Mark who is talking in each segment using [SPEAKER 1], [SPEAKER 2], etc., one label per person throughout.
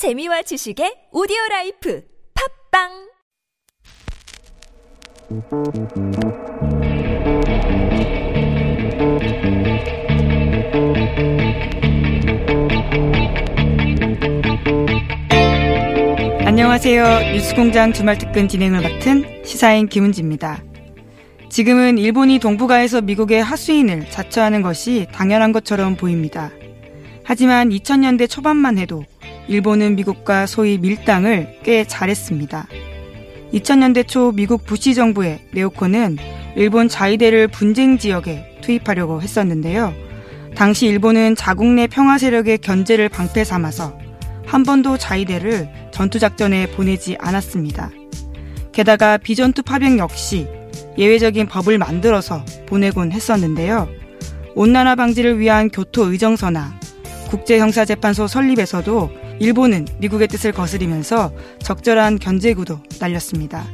[SPEAKER 1] 재미와 지식의 오디오 life 팟빵
[SPEAKER 2] 안녕하세요. 뉴스공장 주말 특근 진행을 맡은 시사인 김은지입니다. 지금은 일본이 동북아에서 미국의 하수인을 자처하는 것이 당연한 것처럼 보입니다. 하지만 2000년대 초반만 해도 일본은 미국과 소위 밀당을 꽤 잘했습니다. 2000년대 초 미국 부시 정부의 네오콘은 일본 자위대를 분쟁 지역에 투입하려고 했었는데요. 당시 일본은 자국 내 평화 세력의 견제를 방패 삼아서 한 번도 자위대를 전투작전에 보내지 않았습니다. 게다가 비전투 파병 역시 예외적인 법을 만들어서 보내곤 했었는데요. 온난화 방지를 위한 교토 의정서나 국제형사재판소 설립에서도 일본은 미국의 뜻을 거스리면서 적절한 견제구도 날렸습니다.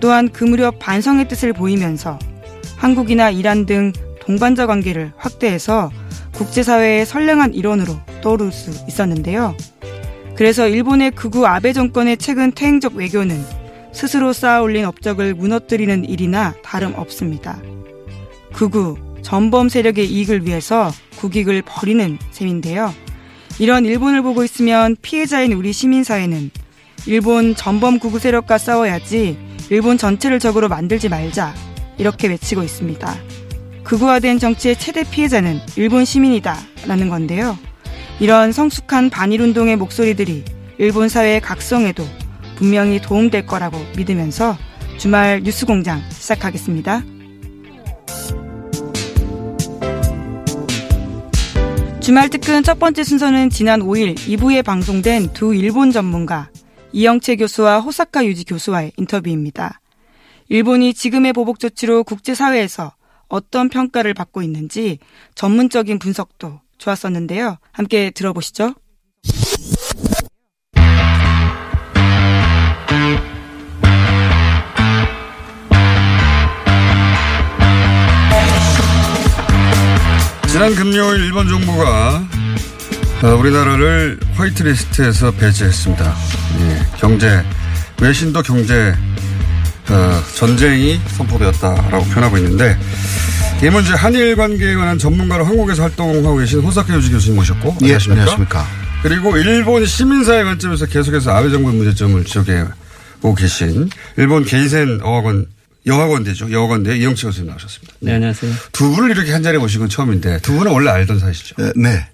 [SPEAKER 2] 또한 그 무렵 반성의 뜻을 보이면서 한국이나 이란 등 동반자 관계를 확대해서 국제사회의 선량한 일원으로 떠오를 수 있었는데요. 그래서 일본의 극우 아베 정권의 최근 퇴행적 외교는 스스로 쌓아 올린 업적을 무너뜨리는 일이나 다름없습니다. 극우, 전범 세력의 이익을 위해서 국익을 버리는 셈인데요. 이런 일본을 보고 있으면 피해자인 우리 시민사회는 일본 전범 구구 세력과 싸워야지 일본 전체를 적으로 만들지 말자 이렇게 외치고 있습니다. 극우화된 정치의 최대 피해자는 일본 시민이다 라는 건데요. 이런 성숙한 반일 운동의 목소리들이 일본 사회의 각성에도 분명히 도움될 거라고 믿으면서 주말 뉴스 공장 시작하겠습니다. 주말 특근 첫 번째 순서는 지난 5일 2부에 방송된 두 일본 전문가 이영채 교수와 호사카 유지 교수와의 인터뷰입니다. 일본이 지금의 보복 조치로 국제사회에서 어떤 평가를 받고 있는지 전문적인 분석도 좋았었는데요. 함께 들어보시죠.
[SPEAKER 3] 지난 금요일 일본 정부가 어, 우리나라를 화이트리스트에서 배제했습니다. 예, 경제 외신도 경제 어, 전쟁이 선포되었다라고 표현하고 있는데 이 문제 한일 관계에 관한 전문가로 한국에서 활동하고 계신 호사카 유지 교수님 모셨고
[SPEAKER 4] 예, 안녕하십니까? 안녕하십니까?
[SPEAKER 3] 그리고 일본 시민사회 관점에서 계속해서 아베 정부의 문제점을 지적해 오고 계신 일본 게이센 어학원 여학원대죠. 여학원대 이영채 교수님 나오셨습니다.
[SPEAKER 5] 네, 안녕하세요.
[SPEAKER 3] 두 분을 이렇게 한 자리에 모신 건 처음인데 두 분은 원래 알던 사이시죠?
[SPEAKER 4] 네.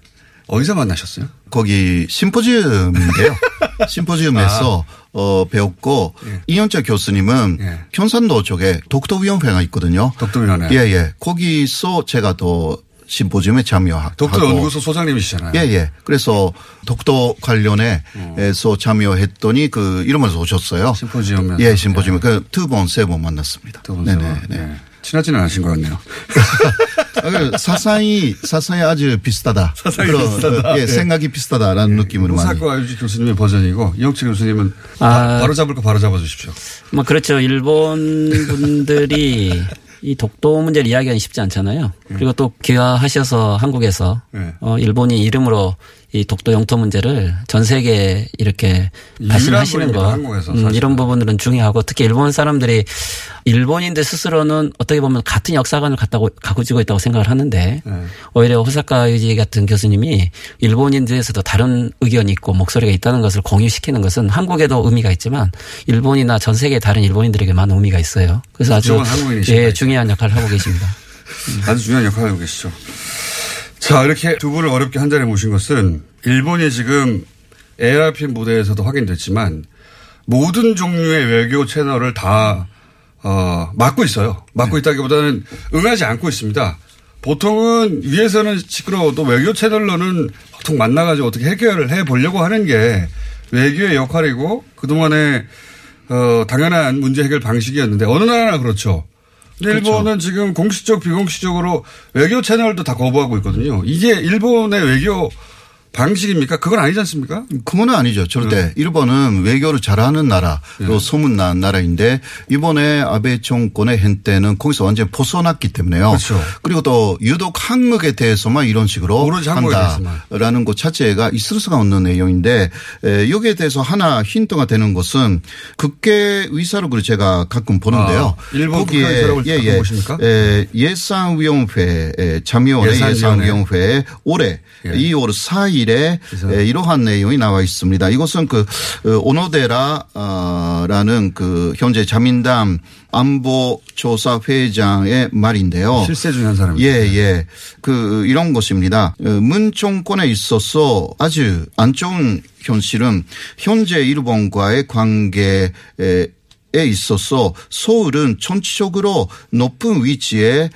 [SPEAKER 3] 어디서 만나셨어요?
[SPEAKER 4] 거기 심포지움인데요. 심포지움에서 아. 어, 배웠고 예. 이현철 교수님은 예. 경산도 쪽에 독도위원회가 있거든요.
[SPEAKER 3] 독도위원회.
[SPEAKER 4] 예, 예. 거기서 제가 또 심포지움에 참여하고
[SPEAKER 3] 독도 연구소 소장님이시잖아요.
[SPEAKER 4] 예, 예. 그래서 독도 관련해서 어. 참여했더니 그 이름을 오셨어요.
[SPEAKER 3] 심포지움.
[SPEAKER 4] 예, 심포지움. 네. 그두 번, 세 번 만났습니다.
[SPEAKER 3] 두 번, 네, 네, 네. 친하지는 않으신 것 같네요.
[SPEAKER 4] 아, 사상이 사상이 아주 비슷하다.
[SPEAKER 3] 사상이 그런, 비슷하다.
[SPEAKER 4] 예, 네. 생각이 비슷하다라는 네. 느낌으로 많이.
[SPEAKER 3] 사과 유지 교수님의 버전이고 이영채 교수님은 아, 바로 잡을 거 바로 잡아 주십시오.
[SPEAKER 5] 뭐 그렇죠. 일본 분들이 이 독도 문제를 이야기하기 쉽지 않잖아요. 그리고 또 귀화하셔서 한국에서 네. 어, 일본이 이름으로 이 독도 영토 문제를 전 세계에 이렇게 발신하시는 거 음, 이런 부분들은 중요하고 특히 일본 사람들이 일본인들 스스로는 어떻게 보면 같은 역사관을 갖다고 가지고 있다고 생각을 하는데 네. 오히려 호사카 유지 같은 교수님이 일본인들에서도 다른 의견이 있고 목소리가 있다는 것을 공유시키는 것은 한국에도 의미가 있지만 일본이나 전 세계 다른 일본인들에게 많은 의미가 있어요. 그래서 아주 예, 중요한 역할을 하고 계십니다.
[SPEAKER 3] 아주 중요한 역할을 하고 계시죠. 자, 이렇게 두 분을 어렵게 한 자리에 모신 것은 일본이 지금 ARP 무대에서도 확인됐지만 모든 종류의 외교 채널을 다, 어, 막고 있어요. 막고 네. 있다기보다는 응하지 않고 있습니다. 보통은 위에서는 시끄러워도 외교 채널로는 보통 만나가지고 어떻게 해결을 해 보려고 하는 게 외교의 역할이고 그동안에 어, 당연한 문제 해결 방식이었는데 어느 나라나 그렇죠. 그렇죠. 일본은 지금 공식적 비공식적으로 외교 채널도 다 거부하고 있거든요. 이게 일본의 외교 방식입니까? 그건 아니지 않습니까?
[SPEAKER 4] 그건 아니죠. 절대. 네. 일본은 외교를 잘하는 나라로 네. 소문난 나라인데 이번에 아베 정권의 현 때는 거기서 완전히 벗어났기 때문에요. 그렇죠. 그리고 또 유독 한국에 대해서만 이런 식으로 한다라는 것 자체가 있을 수가 없는 내용인데 여기에 대해서 하나 힌트가 되는 것은 국회 의사록을 제가 가끔 보는데요.
[SPEAKER 3] 아, 일본 거기에 예,
[SPEAKER 4] 예, 예산위원회 참여원의 예산위원회 올해 예. 2월 4일 에 예, 이러한 내용이 나와 있습니다. 이것은 그 어, 오노데라라는 그 현재 자민당 안보조사 회장의 말인데요.
[SPEAKER 3] 실세 중에 한 사람.
[SPEAKER 4] 예, 예. 그 이런 것입니다. 어, 문 정권에 있어서 아주 안 좋은 현실은 현재 일본과의 관계에 에 있어서 서울은 전체적으로 높은 위치에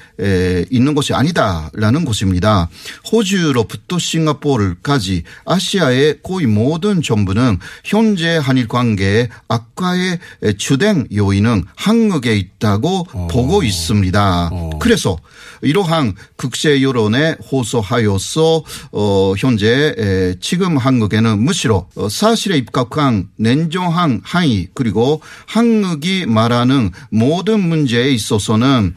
[SPEAKER 4] 있는 것이 아니다라는 것입니다. 호주로부터 싱가포르까지 아시아의 거의 모든 정부는 현재 한일 관계의 악화의 주된 요인은 한국에 있다고 어. 보고 있습니다. 어. 그래서 이러한 국제 여론에 호소하여서 어 현재 지금 한국에는 무시로 어, 사실에 입각한 냉정한 항의 그리고 한국이 말하는 모든 문제에 있어서는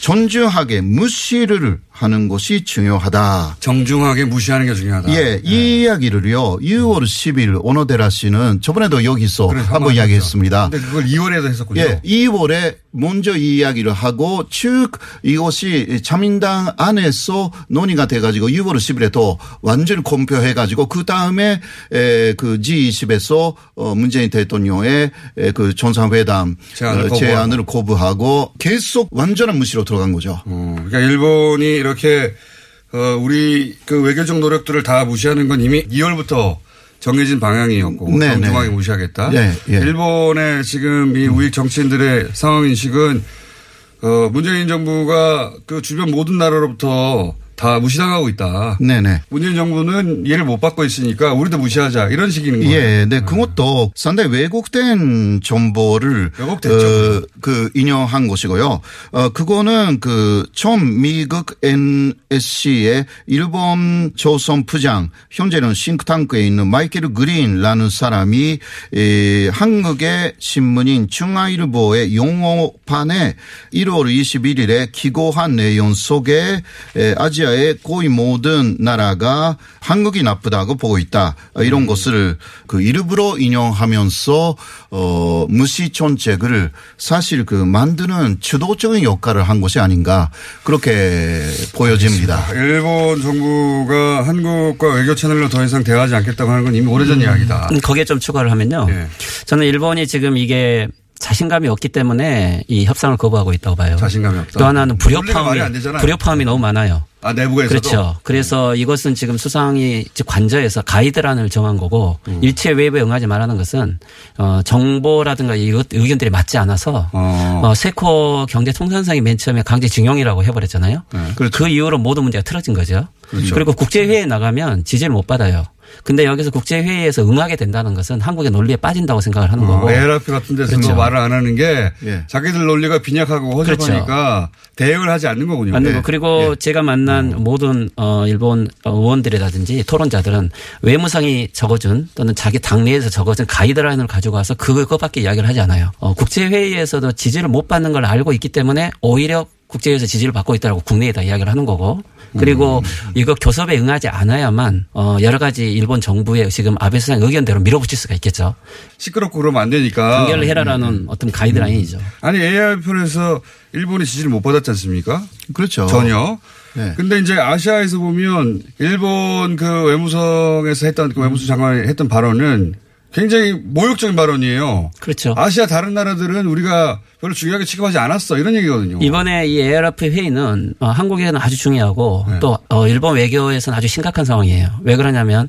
[SPEAKER 4] 존중하게 무시를 하는 것이 중요하다.
[SPEAKER 3] 정중하게 무시하는 게 중요하다.
[SPEAKER 4] 예, 네. 이 이야기를요. 2월 10일 오노데라 씨는 저번에도 여기서 한번 이야기했습니다.
[SPEAKER 3] 근데 그걸 2월에도 했었군요.
[SPEAKER 4] 예, 2월에 먼저 이 이야기를 하고 쭉 이것이 자민당 안에서 논의가 돼가지고 6월 10일에 또 완전히 공표해가지고 그 다음에 그 G20에서 어, 문재인 대통령의 그 정상회담 제안을, 어, 제안을 거부하고 계속 완전한 무시 로 들어간 거죠.
[SPEAKER 3] 어, 그러니까 일본이 이렇게 어, 우리 그 외교적 노력들을 다 무시하는 건 이미 2월부터 정해진 방향이었고 네, 정중하게 네. 무시하겠다. 네, 예. 일본의 지금 이 우익 정치인들의 상황 인식은 어, 문재인 정부가 그 주변 모든 나라로부터 다 무시당하고 있다. 네네. 문재인 정부는 이해를 못 받고 있으니까 우리도 무시하자 이런 식인 거예요.
[SPEAKER 4] 예, 네. 그것도 상당히 왜곡된 정보를 왜곡됐죠. 어, 그 인용한 것이고요. 어, 그거는 그 처음 미국 NSC의 일본 조선 부장 현재는 싱크탕크에 있는 마이켈 그린라는 사람이 에, 한국의 신문인 중앙일보의 용어판에 1월 21일에 기고한 내용 속에 에, 아직 아시아의 거의 모든 나라가 한국이 나쁘다고 보고 있다. 이런 음. 것을 그 일부러 인용하면서 어 무시 정책을 사실 그 만드는 주도적인 역할을 한 것이 아닌가 그렇게 보여집니다.
[SPEAKER 3] 일본 정부가 한국과 외교 채널로 더 이상 대화하지 않겠다고 하는 건 이미 오래전 음. 이야기다.
[SPEAKER 5] 거기에 좀 추가를 하면요. 네. 저는 일본이 지금 이게 자신감이 없기 때문에 이 협상을 거부하고 있다고 봐요.
[SPEAKER 3] 자신감이 없다.
[SPEAKER 5] 또 하나는 불협화음이 불협화음이 너무 많아요.
[SPEAKER 3] 아, 내부에서도?
[SPEAKER 5] 그렇죠. 그래서 음. 이것은 지금 수상이 관저에서 가이드란을 정한 거고 음. 일체 외부에 응하지 말라는 것은 어, 정보라든가 이것 의견들이 맞지 않아서 어. 어, 세코 경제통상상이 맨 처음에 강제징용이라고 해버렸잖아요. 네. 그렇죠. 그 이후로 모든 문제가 틀어진 거죠. 그렇죠. 그리고 국제회의에 나가면 지지를 못 받아요. 근데 여기서 국제회의에서 응하게 된다는 것은 한국의 논리에 빠진다고 생각을 하는 어, 거고.
[SPEAKER 3] ARF 같은 데서 그렇죠. 말을 안 하는 게 예. 자기들 논리가 빈약하고 허접하니까 그렇죠. 대응을 하지 않는 거군요.
[SPEAKER 5] 맞는 거. 네. 그리고 예. 제가 만난 음. 모든 어 일본 의원들이라든지 토론자들은 외무상이 적어준 또는 자기 당내에서 적어준 가이드라인을 가지고 와서 그것밖에 이야기를 하지 않아요. 어 국제회의에서도 지지를 못 받는 걸 알고 있기 때문에 오히려 국제에서 지지를 받고 있다고 국내에다 이야기를 하는 거고 그리고 음. 이거 교섭에 응하지 않아야만 어 여러 가지 일본 정부의 지금 아베 수상 의견대로 밀어붙일 수가 있겠죠.
[SPEAKER 3] 시끄럽고 그러면 안 되니까.
[SPEAKER 5] 단결을 해라라는 음. 어떤 가이드라인이죠. 음.
[SPEAKER 3] 아니 AR 편에서 일본이 지지를 못 받았지 않습니까?
[SPEAKER 4] 그렇죠.
[SPEAKER 3] 전혀. 네. 근데 이제 아시아에서 보면 일본 그 외무성에서 했던 그 외무성 장관이 했던 발언은 굉장히 모욕적인 발언이에요.
[SPEAKER 5] 그렇죠.
[SPEAKER 3] 아시아 다른 나라들은 우리가 별로 중요하게 취급하지 않았어 이런 얘기거든요.
[SPEAKER 5] 이번에 이 ARF 회의는 어, 한국에는 아주 중요하고 네. 또 어, 일본 외교에서는 아주 심각한 상황이에요. 왜 그러냐면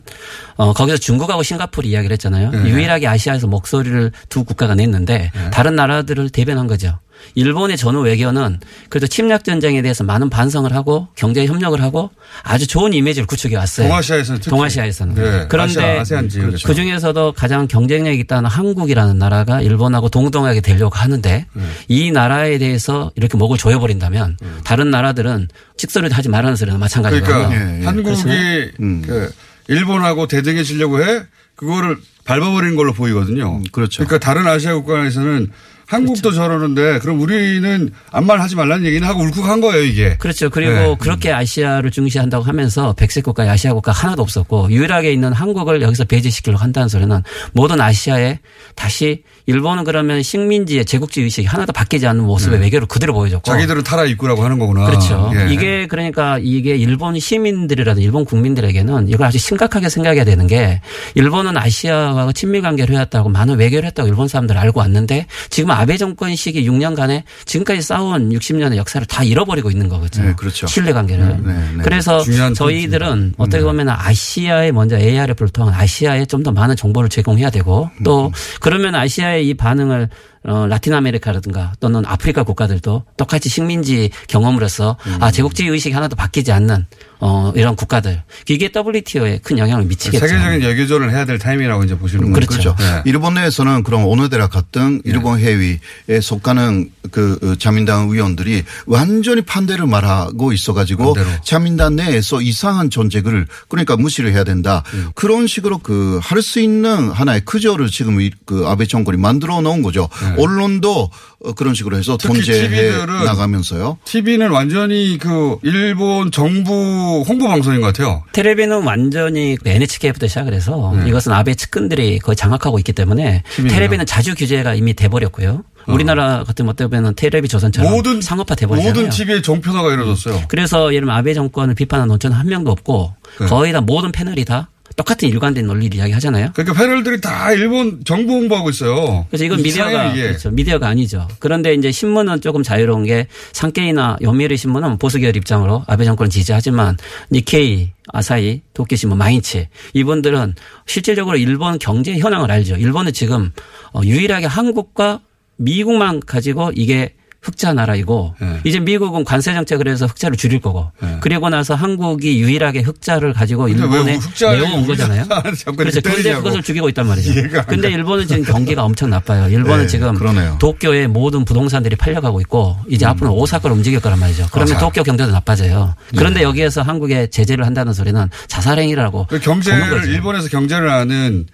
[SPEAKER 5] 어, 거기서 중국하고 싱가포르 이야기를 했잖아요. 네. 유일하게 아시아에서 목소리를 두 국가가 냈는데 네. 다른 나라들을 대변한 거죠. 일본의 전후 외교는 그래도 침략 전쟁에 대해서 많은 반성을 하고 경제 협력을 하고 아주 좋은 이미지를 구축해 왔어요.
[SPEAKER 3] 동아시아에서는
[SPEAKER 5] 동아시아에서는. 네. 그런데 아시아. 그 중에서도 가장 경쟁력이 있다는 한국이라는 나라가 일본하고 동등하게 되려고 하는데 네. 이 나라에 대해서 이렇게 목을 조여버린다면 네. 다른 나라들은 직설을 하지 말라는 소리는 마찬가지고.
[SPEAKER 3] 그러니까 예, 예. 한국이 음. 그 일본하고 대등해지려고 해 그거를 밟아버리는 걸로 보이거든요.
[SPEAKER 4] 음, 그렇죠.
[SPEAKER 3] 그러니까 다른 아시아 국가에서는 한국도 그렇죠. 저러는데 그럼 우리는 아무 말 하지 말라는 얘기는 하고 울컥한 거예요 이게.
[SPEAKER 5] 그렇죠. 그리고 네. 그렇게 아시아를 중시한다고 하면서 백색 국가, 아시아 국가 하나도 없었고 유일하게 있는 한국을 여기서 배제시키려고 한다는 소리는 모든 아시아에 다시 일본은 그러면 식민지의 제국지 의식이 하나도 바뀌지 않는 모습의 네. 외교를 그대로 보여줬고
[SPEAKER 3] 자기들은 타라 입구라고 하는 거구나.
[SPEAKER 5] 그렇죠. 예. 이게 그러니까 이게 일본 시민들이라든 일본 국민들에게는 이걸 아주 심각하게 생각해야 되는 게 일본은 아시아와 친밀 관계를 해왔다고 많은 외교를 했다고 일본 사람들 알고 왔는데 지금 아베 정권 시기 6년간에 지금까지 싸운 60년의 역사를 다 잃어버리고 있는 거거든요. 네, 그렇죠. 신뢰 관계를. 네, 네, 네. 그래서 저희들은 어떻게 보면 아시아에 먼저 ARF를 통한 아시아에 좀 더 많은 정보를 제공해야 되고 또 음. 그러면 아시아 의 이 반응을 어, 라틴 아메리카라든가 또는 아프리카 국가들도 똑같이 식민지 경험으로서 음. 아 제국주의 의식이 하나도 바뀌지 않는 어, 이런 국가들 이게 WTO에 큰 영향을 미치겠죠.
[SPEAKER 3] 세계적인 여교전을 해야 될 타임이라고 이제 보시는 거죠.
[SPEAKER 5] 그렇죠.
[SPEAKER 4] 네. 일본 내에서는 그럼 오노데라 같은 일본 네. 회의에 속하는 그 어, 자민당 의원들이 완전히 반대를 말하고 있어가지고 반대로. 자민당 내에서 이상한 전쟁을 그러니까 무시를 해야 된다. 음. 그런 식으로 그 할 수 있는 하나의 크저를 지금 그 아베 정권이 만들어 놓은 거죠. 네. 언론도 어, 그런 식으로 해서 통제해 나가면서요.
[SPEAKER 3] TV는 완전히 그 일본 정부 홍보 방송인 것 같아요.
[SPEAKER 5] 테레비는 완전히 NHK부터 시작을 해서 네. 이것은 아베 측근들이 거의 장악하고 있기 때문에 TV는요? 테레비는 자주 규제가 이미 돼버렸고요. 어. 우리나라 같은 어떻게 보면 테레비 조선처럼 모든 상업화 돼버리잖아요.
[SPEAKER 3] 모든 TV의 정표화가 이루어졌어요.
[SPEAKER 5] 그래서 예를 들면 아베 정권을 비판하는 논조는 한 명도 없고 네. 거의 다 모든 패널이 다 똑같은 일관된 논리를 이야기하잖아요.
[SPEAKER 3] 그러니까 패널들이 다 일본 정부 홍보하고 있어요.
[SPEAKER 5] 그래서 이건 미디어가 그렇죠. 미디어가 아니죠. 그런데 이제 신문은 조금 자유로운 게 상케이나 요미우리 신문은 보수 계열 입장으로 아베 정권을 지지하지만 니케이, 아사히, 도쿄신문, 마인치 이분들은 실질적으로 일본 경제 현황을 알죠. 일본은 지금 어, 유일하게 한국과 미국만 가지고 이게 흑자 나라이고 네. 이제 미국은 관세 정책을 해서 흑자를 줄일 거고 네. 그리고 나서 한국이 유일하게 흑자를 가지고 일본에 내어온 거잖아요. 그렇죠. 그런데 그것을 죽이고 있단 말이죠. 근데 일본은 지금 경기가 엄청 나빠요. 일본은 네. 지금 그러네요. 도쿄의 모든 부동산들이 팔려가고 있고 이제 음. 앞으로 오사카로 움직일 거란 말이죠. 그러면 아, 도쿄 경제도 나빠져요. 그런데 네. 여기에서 한국에 제재를 한다는 소리는 자살행위라고
[SPEAKER 3] 그 경제를 일본에서 경제를 하는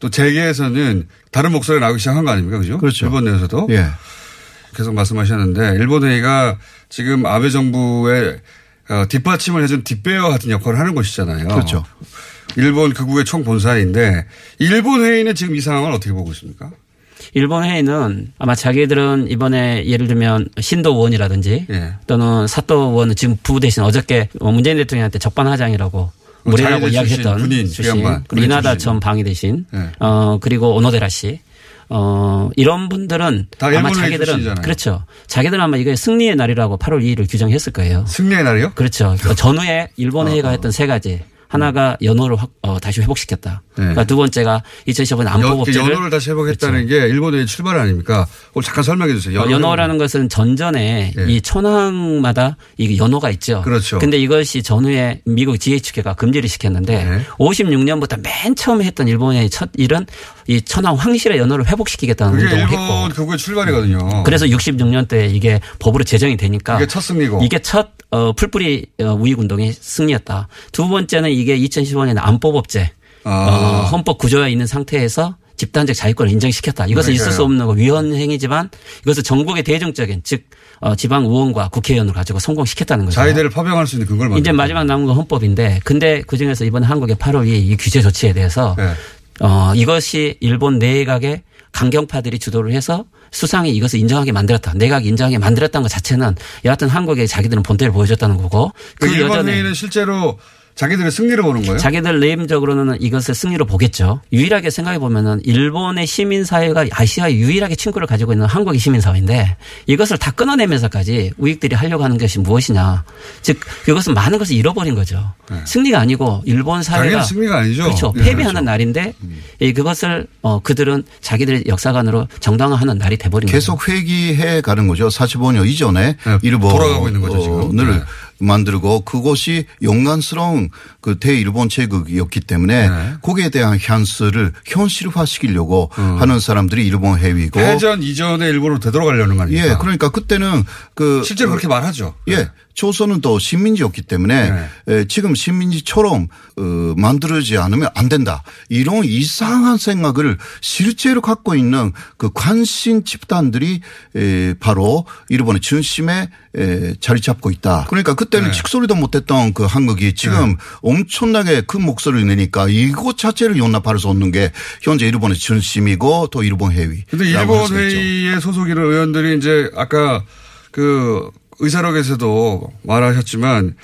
[SPEAKER 3] 또 재계에서는 다른 목소리가 나오기 시작한 거 아닙니까? 그죠?
[SPEAKER 4] 그렇죠.
[SPEAKER 3] 일본 내에서도. 예. 계속 말씀하셨는데 일본 회의가 지금 아베 정부의 어, 뒷받침을 해준 뒷배어 같은 역할을 하는 곳이잖아요.
[SPEAKER 4] 그렇죠.
[SPEAKER 3] 일본 극우의 총본사인데 일본 회의는 지금 이 상황을 어떻게 보고 있습니까?
[SPEAKER 5] 일본 회의는 아마 자기들은 이번에 예를 들면 신도 의원이라든지 예. 또는 사또 의원은 지금 부부 대신 어저께 문재인 대통령한테 적반하장이라고 무례라고 이야기했던
[SPEAKER 3] 군인, 출신
[SPEAKER 5] 그리고 이나다 전 방위 대신 예. 어 그리고 오노데라 씨 어, 이런 분들은 아마 자기들은 출신이잖아요. 그렇죠. 자기들은 아마 이게 승리의 날이라고 8월 2일을 규정했을 거예요.
[SPEAKER 3] 승리의 날이요?
[SPEAKER 5] 그렇죠. 그러니까 전후에 일본 회의가 어, 어. 했던 세 가지. 하나가 연호를 확, 어, 다시 회복시켰다. 네. 그러니까 두 번째가 2015년 안보법제를
[SPEAKER 3] 연호를 다시 회복했다는 그렇죠. 게 일본의 출발 아닙니까? 그걸 잠깐 설명해 주세요.
[SPEAKER 5] 연호. 연호 라는 것은 전전에 네. 이 천황마다 이 연호가 있죠.
[SPEAKER 3] 그렇죠.
[SPEAKER 5] 근데 이것이 전후에 미국 GHQ가 금지를 시켰는데 네. 56년부터 맨 처음에 했던 일본의 첫 일은 이 천황 황실의 연호를 회복시키겠다는 운동을 했고.
[SPEAKER 3] 그게 출발이거든요.
[SPEAKER 5] 그래서 66년 때 이게 법으로 제정이 되니까
[SPEAKER 3] 이게 첫 승리고
[SPEAKER 5] 이게 첫 어, 풀뿌리 어, 우익 운동의 승리였다. 두 번째는 이게 2015년 안보법제 아. 어, 헌법 구조에 있는 상태에서 집단적 자유권을 인정시켰다. 이것은 그러니까요. 있을 수 없는 위헌 행위지만 이것을 전국의 대중적인 즉 어, 지방 의원과 국회의원을 가지고 성공시켰다는 거죠.
[SPEAKER 3] 자유대를 파병할 수 있는 근거를
[SPEAKER 5] 만들 이제 마지막 남은 건 헌법인데 근데 그 중에서 이번 한국의 8월 2일 이 규제 조치에 대해서 네. 어, 이것이 일본 내각의 강경파들이 주도를 해서 수상이 이것을 인정하게 만들었다. 내각이 인정하게 만들었다는 것 자체는 여하튼 한국에 자기들은 본때를 보여줬다는 거고.
[SPEAKER 3] 그, 그 일본 회의는 실제로 자기들의 승리를 보는 거예요?
[SPEAKER 5] 자기들 내임적으로는 이것을 승리로 보겠죠. 유일하게 생각해 보면은 일본의 시민사회가 아시아 유일하게 친구를 가지고 있는 한국의 시민사회인데 이것을 다 끊어내면서까지 우익들이 하려고 하는 것이 무엇이냐. 즉 이것은 많은 것을 잃어버린 거죠. 네. 승리가 아니고 일본 사회가
[SPEAKER 3] 승리가 아니죠.
[SPEAKER 5] 그렇죠. 네, 패배하는 그렇죠. 날인데 음. 그것을 어 그들은 자기들의 역사관으로 정당화하는 날이 돼버린
[SPEAKER 4] 거죠. 계속 회귀해 가는 거죠. 45년 이전에 네,
[SPEAKER 3] 일본 돌아가고 있는 거죠 지금.
[SPEAKER 4] 늘 만들고 그것이 용감스러운 그 대일본 제국이었기 때문에 네. 거기에 대한 현실을 현실화시키려고 음. 하는 사람들이 일본 해위고
[SPEAKER 3] 해전 이전에 일본으로 되돌아가려는 거 아닙니까?
[SPEAKER 4] 예, 그러니까 그때는 그
[SPEAKER 3] 실제로 그렇게 말하죠.
[SPEAKER 4] 예, 네. 조선은 또 식민지였기 때문에 네. 에, 지금 식민지처럼 어, 만들어지지 않으면 안 된다. 이런 이상한 생각을 실제로 갖고 있는 그 관심 집단들이 에, 바로 일본의 중심에 에, 자리 잡고 있다. 그러니까 그때는 네. 칙소리도 못했던 그 한국이 지금 네. 엄청나게 큰 목소리를 내니까 이것 자체를 용납할 수 없는 게 현재 일본의 중심이고 또 일본 회의.
[SPEAKER 3] 근데 일본 회의에 소속인 의원들이 이제 아까 그 의사록에서도 말하셨지만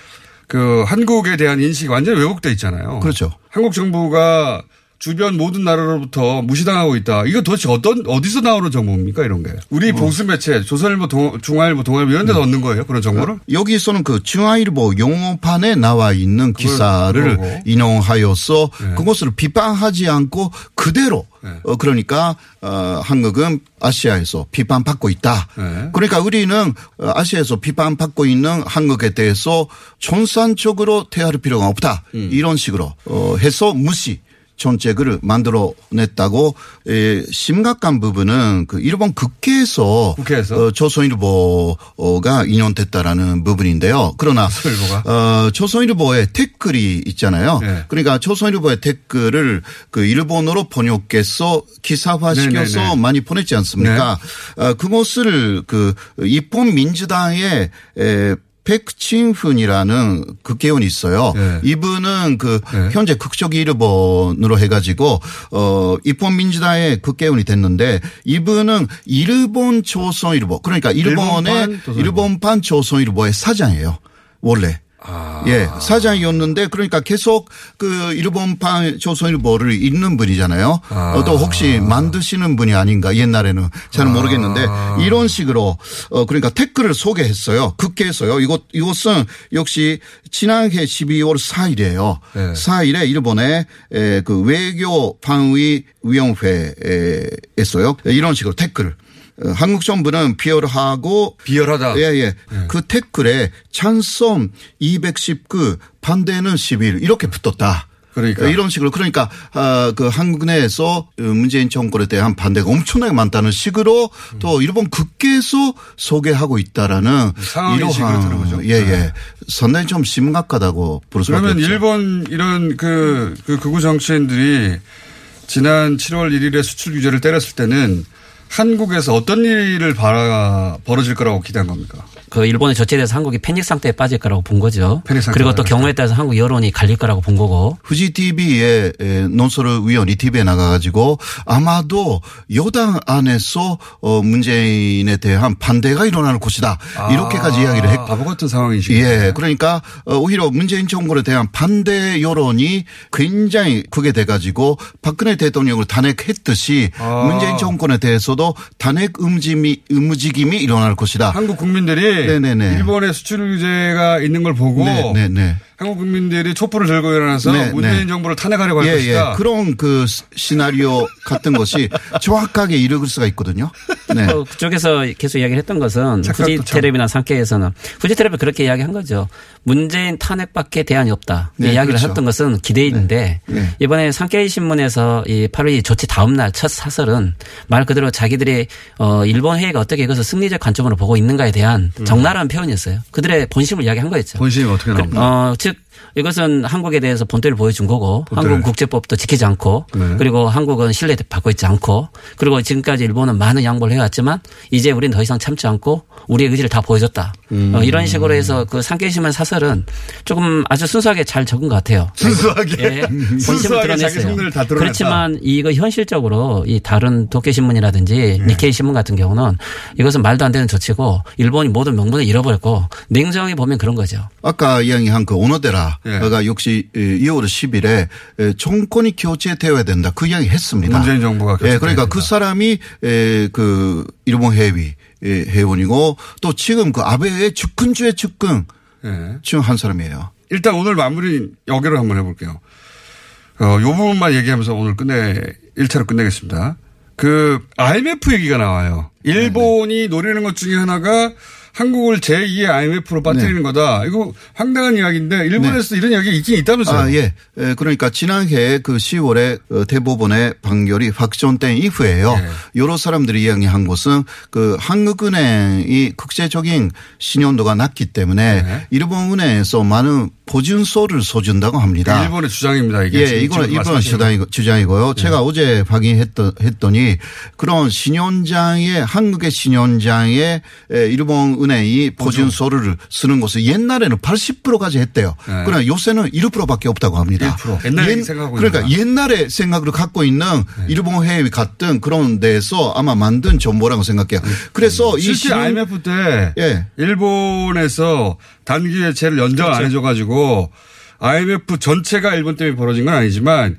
[SPEAKER 3] 그 한국에 대한 인식이 완전히 왜곡돼 있잖아요.
[SPEAKER 4] 그렇죠.
[SPEAKER 3] 한국 정부가 주변 모든 나라로부터 무시당하고 있다. 이거 도대체 어떤 어디서 나오는 정보입니까 이런 게? 우리 뭐. 보수 매체 조선일보, 동, 중앙일보, 동아일보 이런 데서 음. 얻는 거예요 그런 정보를?
[SPEAKER 4] 여기서는 그 중앙일보 용어판에 나와 있는 기사를 인용하여서 네. 그것을 비판하지 않고 그대로 네. 어 그러니까 어 한국은 아시아에서 비판받고 있다. 네. 그러니까 우리는 어, 아시아에서 비판받고 있는 한국에 대해서 전산적으로 대할 필요가 없다. 음. 이런 식으로 어 해서 무시 정책을 만들어냈다고 에, 심각한 부분은 그 일본 국회에서, 국회에서? 어, 조선일보가 인용됐다라는 부분인데요. 그러나 어, 조선일보의 댓글이 있잖아요. 네. 그러니까 조선일보의 댓글을 그 일본어로 번역해서 기사화시켜서 네네네. 많이 보냈지 않습니까? 네. 어, 그것을 그 입헌 민주당의 에, 백칭훈이라는 국회의원이 있어요. 네. 이분은 그 네. 현재 극적 일본으로 해가지고 어 입헌 민주당의 국회의원이 됐는데 이분은 일본 조선일보 그러니까 일본의. 일본판 조선일보의 사장이에요. 원래. 아. 예, 사장이었는데 그러니까 계속 그 일본판 조선일보를 읽는 분이잖아요. 아. 어, 또 혹시 만드시는 분이 아닌가 옛날에는 모르겠는데 아. 이런 식으로 어 그러니까 댓글을 소개했어요. 국회에서요. 이것 이것은 역시 지난해 12월 4일이에요. 네. 4일에 일본의 그 외교 방위 위원회에서요. 이런 식으로 댓글을 어, 한국 정부는 비열하고
[SPEAKER 3] 비열하다.
[SPEAKER 4] 예, 예. 네. 그 댓글에 찬성 219 반대는 11 이렇게 붙었다. 그러니까 이런 식으로 그러니까 아그 한국 내에서 문재인 정권에 대한 반대가 엄청나게 많다는 식으로 음. 또 일본 국회에서 소개하고 있다라는
[SPEAKER 3] 이러한
[SPEAKER 4] 예예 예. 상당히 좀 심각하다고 볼 수밖에
[SPEAKER 3] 그러면 일본 이런 그, 그 극우 정치인들이 지난 7월 1일에 수출 규제를 때렸을 때는 한국에서 어떤 일을 벌어질 거라고 기대한 겁니까?
[SPEAKER 5] 그 일본의 조치에 대해서 한국이 패닉 상태에 빠질 거라고 본 거죠. 그리고 또 경우에 따라서 한국 여론이 갈릴 거라고 본 거고.
[SPEAKER 4] 후지 TV에 논설을 위원이 TV에 나가가지고 아마도 여당 안에서 어 문재인에 대한 반대가 일어날 것이다. 아, 이렇게까지 이야기를 했고.
[SPEAKER 3] 바보 같은 상황이시죠.
[SPEAKER 4] 예. 그러니까 어, 오히려 문재인 정권에 대한 반대 여론이 굉장히 크게 돼가지고 박근혜 대통령을 탄핵했듯이 아. 문재인 정권에 대해서도 탄핵 움직임이, 움직임이 일어날 것이다.
[SPEAKER 3] 한국 국민들이. 일본의 수출 규제가 있는 걸 보고 네네네. 한국 국민들이 촛불을 들고 일어나서 네, 문재인 네. 정부를 탄핵하려고 할 예, 것이다.
[SPEAKER 4] 예. 그런 그 시나리오 같은 것이 정확하게 이르을 수가 있거든요.
[SPEAKER 5] 네. 어, 그쪽에서 계속 이야기를 했던 것은 후지 테레비나 상케에서는 후지 테레비 그렇게 이야기한 거죠. 문재인 탄핵밖에 대안이 없다. 네, 이야기를 그렇죠. 했던 것은 기대인데 네. 네. 이번에 상케이 신문에서 이 8월 조치 다음 날 첫 사설은 말 그대로 자기들이 어 일본 회의가 어떻게 이것을 승리적 관점으로 보고 있는가에 대한 음. 적나라한 표현이었어요. 그들의 본심을 이야기한 거였죠.
[SPEAKER 3] 본심이 어떻게 나옵니까? 어,
[SPEAKER 5] 즉 이것은 한국에 대해서 본때를 보여준 거고 한국 국제법도 지키지 않고 네. 그리고 한국은 신뢰 받고 있지 않고 그리고 지금까지 일본은 많은 양보를 해왔지만 이제 우리는 더 이상 참지 않고 우리의 의지를 다 보여줬다. 음. 어, 이런 식으로 해서 그 상계심한 사설은 조금 아주 순수하게 잘 적은 것 같아요.
[SPEAKER 3] 순수하게.
[SPEAKER 5] 예. 본심을 드러냈어요. 그렇지만 이거 현실적으로 이 다른 도쿄 신문이라든지 네. 니케이 신문 같은 경우는 이것은 말도 안 되는 조치고 일본이 모든 명분을 잃어버렸고 냉정히 보면 그런 거죠.
[SPEAKER 4] 아까 이야기한 그 오노데라 가 예. 역시 2월 10일에 정권이 교체되어야 된다. 그 이야기 했습니다.
[SPEAKER 3] 문재인 정부가
[SPEAKER 4] 예, 그러니까 그 사람이 그 일본 해위 회원이고 또 지금 그 아베의 측근 중의 측근 네. 중한 사람이에요.
[SPEAKER 3] 일단 오늘 마무리 여기로 한번 해볼게요. 어, 요 부분만 얘기하면서 오늘 끝내 1차로 끝내겠습니다. 그 IMF 얘기가 나와요. 일본이. 노리는 것 중에 하나가 한국을 제2의 IMF로 빠뜨리는 네. 거다. 이거 황당한 이야기인데 일본에서 네. 이런 이야기 있긴 있다면서요.
[SPEAKER 4] 아, 예. 그러니까 지난해 그 10월에 어, 대법원의 판결이 확정된 이후에요. 네. 여러 사람들이 이야기한 것은 그 한국은행이 국제적인 신용도가 낮기 때문에 네. 일본은행에서 많은 보증서를 써준다고 합니다.
[SPEAKER 3] 일본의 주장입니다. 이게
[SPEAKER 4] 예, 이거는 일본 주장이고요. 네. 제가 어제 확인했더니 그런 신용장의 한국의 신용장에 일본 은행이 보증서를 쓰는 것을 옛날에는 80%까지 했대요. 네. 그러나 요새는 1%밖에 없다고 합니다.
[SPEAKER 3] 1%. 옛날 옛, 생각하고
[SPEAKER 4] 그러니까 있는 옛날에 생각을 갖고 있는 네. 일본 해외 같은 그런 데서 아마 만든 정보라고 생각해요. 네. 그래서
[SPEAKER 3] 이 실제 IMF 때 예. 일본에서 단기 회체를 연장 그렇죠. 안 해줘가지고 IMF 전체가 일본 때문에 벌어진 건 아니지만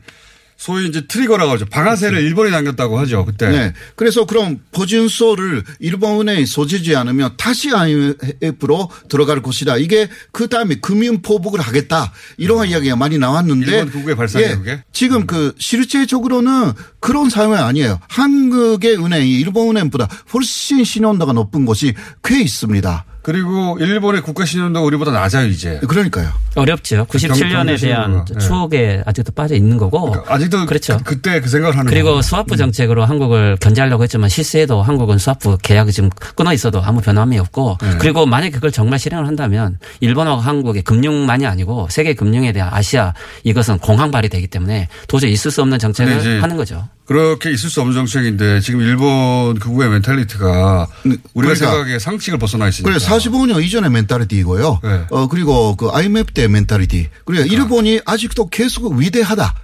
[SPEAKER 3] 소위 이제 트리거라고 하죠. 방아쇠를 그렇죠. 일본에 당겼다고 하죠. 그때. 네.
[SPEAKER 4] 그래서 그럼 보증서를 일본에 소지지 않으면 다시 IMF로 들어갈 것이다. 이게 그 다음에 금융 포복을 하겠다. 이러한 음. 이야기가 많이 나왔는데.
[SPEAKER 3] 일본 국외 발상이 예, 그게?
[SPEAKER 4] 지금 음. 그 실제적으로는 그런 상황이 아니에요. 한국의 은행이 일본 은행보다 훨씬 신용도가 높은 곳이 꽤 있습니다.
[SPEAKER 3] 그리고 일본의 국가 신용도가 우리보다 낮아요 이제.
[SPEAKER 4] 그러니까요.
[SPEAKER 5] 어렵죠. 97년에 대한 네. 추억에 아직도 빠져 있는 거고.
[SPEAKER 3] 그러니까 아직도 그렇죠. 그, 때그 생각을 하는.
[SPEAKER 5] 그리고 거구나. 수합부 음. 정책으로 음. 한국을 견제하려고 했지만 실세에도 한국은 수합부 계약이 지금 끊어 있어도 아무 변함이 없고. 네. 그리고 만약 그걸 정말 실행을 한다면 일본하고 한국의 금융만이 아니고 세계 금융에 대한 아시아 이것은 공항 발이 되기 때문에 도저히 있을 수 없는 정책을 하는 거죠.
[SPEAKER 3] 그렇게 있을 수 없는 정책인데 지금 일본 극우의 mentality가 우리가 그러니까 생각하기에 상식을 벗어나 있으니까.
[SPEAKER 4] 그래 45년 이전의 mentality이고요. 네. 어 그리고 그 IMF 때 mentality. 그리고 그러니까. 일본이 아직도 계속 위대하다.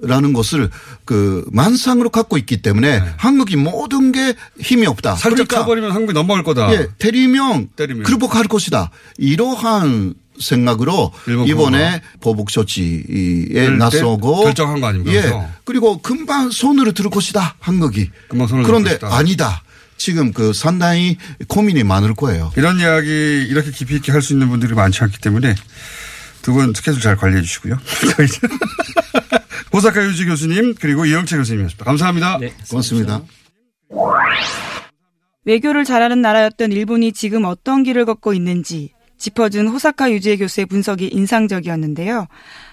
[SPEAKER 4] 라는 것을 그 망상으로 갖고 있기 때문에 네. 한국이 모든 게 힘이 없다.
[SPEAKER 3] 살짝 그러니까 쳐버리면 한국이 넘어갈 거다.
[SPEAKER 4] 예, 때리면, 때리면. 그렇할 것이다. 이러한 생각으로 이번에 보복 조치에 나서고
[SPEAKER 3] 결정한 거 아닙니까? 예.
[SPEAKER 4] 그리고 금방 손을 들을 것이다 한국이. 그런데 아니다. 지금 그 상당히 고민이 많을 거예요.
[SPEAKER 3] 이런 이야기 이렇게 깊이 있게 할 수 있는 분들이 많지 않기 때문에 두 분 스케줄 잘 관리해 주시고요. 호사카 유지 교수님 그리고 이영채 교수님이었습니다. 감사합니다. 네,
[SPEAKER 4] 고맙습니다.
[SPEAKER 2] 외교를 잘하는 나라였던 일본이 지금 어떤 길을 걷고 있는지 짚어준 호사카 유지혜 교수의 분석이 인상적이었는데요.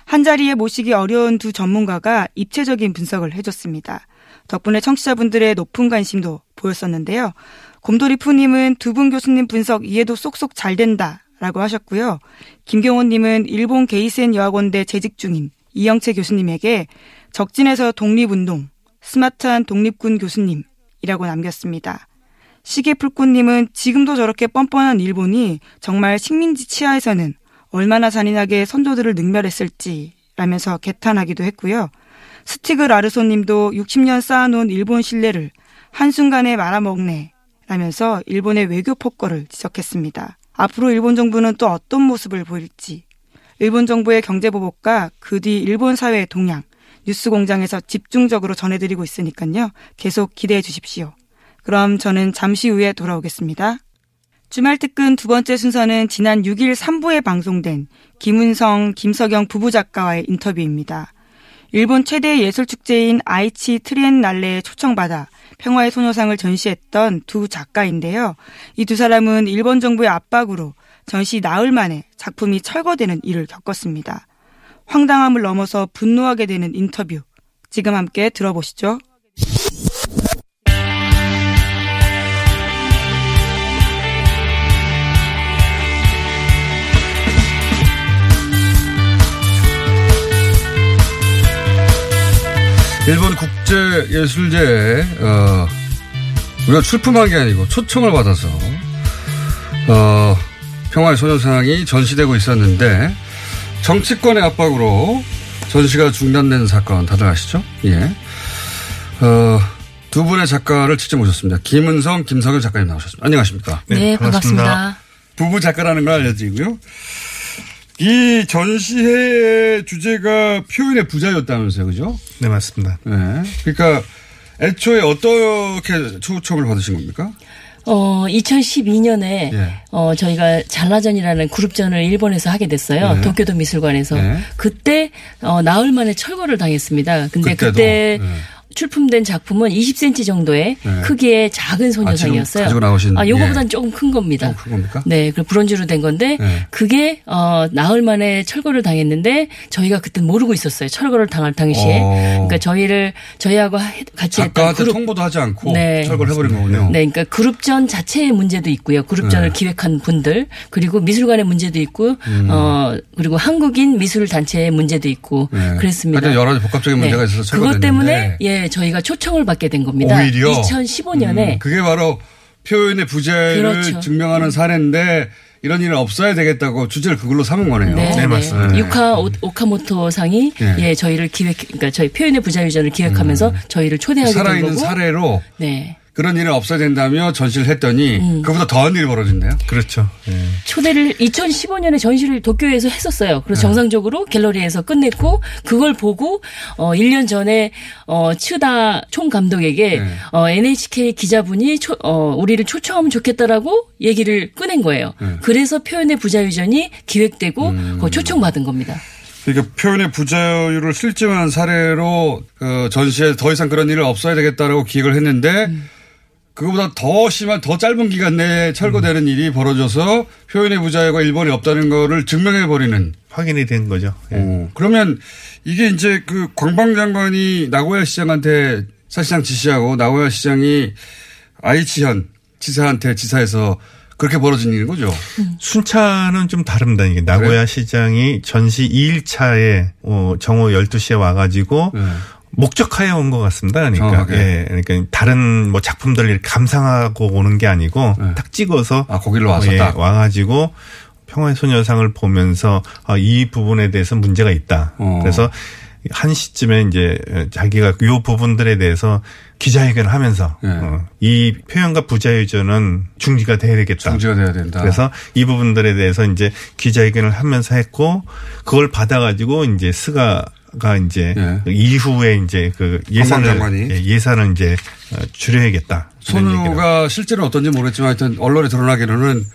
[SPEAKER 2] 한 자리에 모시기 어려운 두 전문가가 입체적인 분석을 해줬습니다. 덕분에 청취자분들의 높은 관심도 보였었는데요. 곰돌이 푸님은 두 분 교수님 분석 이해도 쏙쏙 잘 된다 라고 하셨고요. 김경호님은 일본 게이센 여학원대 재직 중인 이영채 교수님에게 적진에서 독립운동, 스마트한 독립군 교수님이라고 남겼습니다. 시계풀꽃님은 지금도 저렇게 뻔뻔한 일본이 정말 식민지 치하에서는 얼마나 잔인하게 선조들을 능멸했을지 라면서 개탄하기도 했고요. 스티그 라르소님도 60년 쌓아놓은 일본 신뢰를 한순간에 말아먹네 라면서 일본의 외교 폭거를 지적했습니다. 앞으로 일본 정부는 또 어떤 모습을 보일지 일본 정부의 경제 보복과 그 뒤 일본 사회의 동향 뉴스 공장에서 집중적으로 전해드리고 있으니까요. 계속 기대해 주십시오. 그럼 저는 잠시 후에 돌아오겠습니다. 주말 특근 두 번째 순서는 지난 6일 3부에 방송된 김은성, 김석영 부부 작가와의 인터뷰입니다. 일본 최대 예술축제인 아이치 트리엔날레에 초청받아 평화의 소녀상을 전시했던 두 작가인데요. 이 두 사람은 일본 정부의 압박으로 전시 나흘 만에 작품이 철거되는 일을 겪었습니다. 황당함을 넘어서 분노하게 되는 인터뷰. 지금 함께 들어보시죠.
[SPEAKER 3] 일본 국제예술제에 어, 우리가 출품한 게 아니고 초청을 받아서 어, 평화의 소녀상이 전시되고 있었는데 정치권의 압박으로 전시가 중단된 사건 다들 아시죠? 예. 어, 두 분의 작가를 직접 모셨습니다. 김은성, 김석현 작가님 나오셨습니다. 안녕하십니까?
[SPEAKER 6] 네, 네 반갑습니다. 반갑습니다.
[SPEAKER 3] 부부 작가라는 걸 알려드리고요. 이 전시회의 주제가 표현의 부자였다면서요, 그죠?
[SPEAKER 6] 네, 맞습니다.
[SPEAKER 3] 네. 그러니까 애초에 어떻게 초청을 받으신 겁니까?
[SPEAKER 6] 어, 2012년에 예. 어, 저희가 잘라전이라는 그룹전을 일본에서 하게 됐어요. 예. 도쿄도 미술관에서. 예. 그때 어, 나흘 만에 철거를 당했습니다. 근데 그때도. 그때 예. 출품된 작품은 20cm 정도의 네. 크기의 작은 소녀상이었어요. 아,
[SPEAKER 3] 가지고 나오신.
[SPEAKER 6] 아, 요거보다는 예. 조금 큰 겁니다.
[SPEAKER 3] 큰 겁니까?
[SPEAKER 6] 네, 그 브론즈로 된 건데 네. 그게 어 나흘 만에 철거를 당했는데 저희가 그때 모르고 있었어요. 철거를 당할 당시에. 어. 그러니까 저희를 저희하고 같이
[SPEAKER 3] 했던 그룹 통보도 하지 않고 네. 철거를 해버린 거군요.
[SPEAKER 6] 네, 그러니까 그룹전 자체의 문제도 있고요. 그룹전을 네. 기획한 분들 그리고 미술관의 문제도 있고 음. 어 그리고 한국인 미술 단체의 문제도 있고 네. 그랬습니다.
[SPEAKER 3] 여러 가지 복합적인 문제가 네. 있어서
[SPEAKER 6] 철거됐는데. 그것 때문에 예 저희가 초청을 받게 된 겁니다.
[SPEAKER 3] 오히려
[SPEAKER 6] 2015년에
[SPEAKER 3] 음, 그게 바로 표현의 부재를 그렇죠. 증명하는 사례인데 이런 일은 없어야 되겠다고 주제를 그걸로 삼은 거네요.
[SPEAKER 6] 네, 네 맞습니다. 네. 유카 오카모토 상이 네. 예 저희를 기획 그러니까 저희 표현의 부자유전을 기획하면서 음. 저희를 초대하게 된 거고
[SPEAKER 3] 살아있는 사례로 네. 그런 일은 없어야 된다며 전시를 했더니 음. 그보다 더한 일이 벌어진대요.
[SPEAKER 7] 그렇죠.
[SPEAKER 6] 네. 초대를 2015년에 전시를 도쿄에서 했었어요. 그래서 네. 정상적으로 갤러리에서 끝냈고 그걸 보고 어 1년 전에 어 츠다 총 감독에게 네. 어 NHK 기자분이 초, 어 우리를 초청하면 좋겠다라고 얘기를 꺼낸 거예요. 네. 그래서 표현의 부자유전이 기획되고 음. 초청받은 겁니다.
[SPEAKER 3] 그러니까 표현의 부자유를 실증한 사례로 그 전시에 더 이상 그런 일은 없어야 되겠다라고 기획을 했는데 음. 그거보다 더 심한 더 짧은 기간 내에 철거되는 음. 일이 벌어져서 표현의 부자유가 일본에 없다는 거를 증명해 버리는
[SPEAKER 7] 확인이 된 거죠.
[SPEAKER 3] 예. 오, 그러면 이게 이제 그 관방 장관이 나고야 시장한테 사실상 지시하고 나고야 시장이 아이치현 지사한테 지사해서 그렇게 벌어진 일인 거죠.
[SPEAKER 7] 음. 순차는 좀 다릅니다. 이게 나고야 그래? 시장이 전시 2일차에 어, 정오 12시에 와가지고 네. 목적하에 온 것 같습니다. 그러니까 정확하게. 예, 그러니까 다른 뭐 작품들을 이렇게 감상하고 오는 게 아니고 네. 딱 찍어서
[SPEAKER 3] 아 거기로 와서 예, 딱
[SPEAKER 7] 와가지고 평화의 소녀상을 보면서 아, 이 부분에 대해서 문제가 있다. 어. 그래서 한 시쯤에 이제 자기가 요 부분들에 대해서 기자회견을 하면서 네. 어, 이 표현과 부자유전은 중지가 돼야 되겠다.
[SPEAKER 3] 중지가 돼야 된다.
[SPEAKER 7] 그래서 이 부분들에 대해서 이제 기자회견을 하면서 했고 그걸 받아가지고 이제 스가 가 이제 예. 그 이후에 이제 그 예산을 예, 예산을 이제 어, 줄여야겠다.
[SPEAKER 3] 손우가 실제로 어떤지 모르겠지만 하여튼 언론에 드러나기로는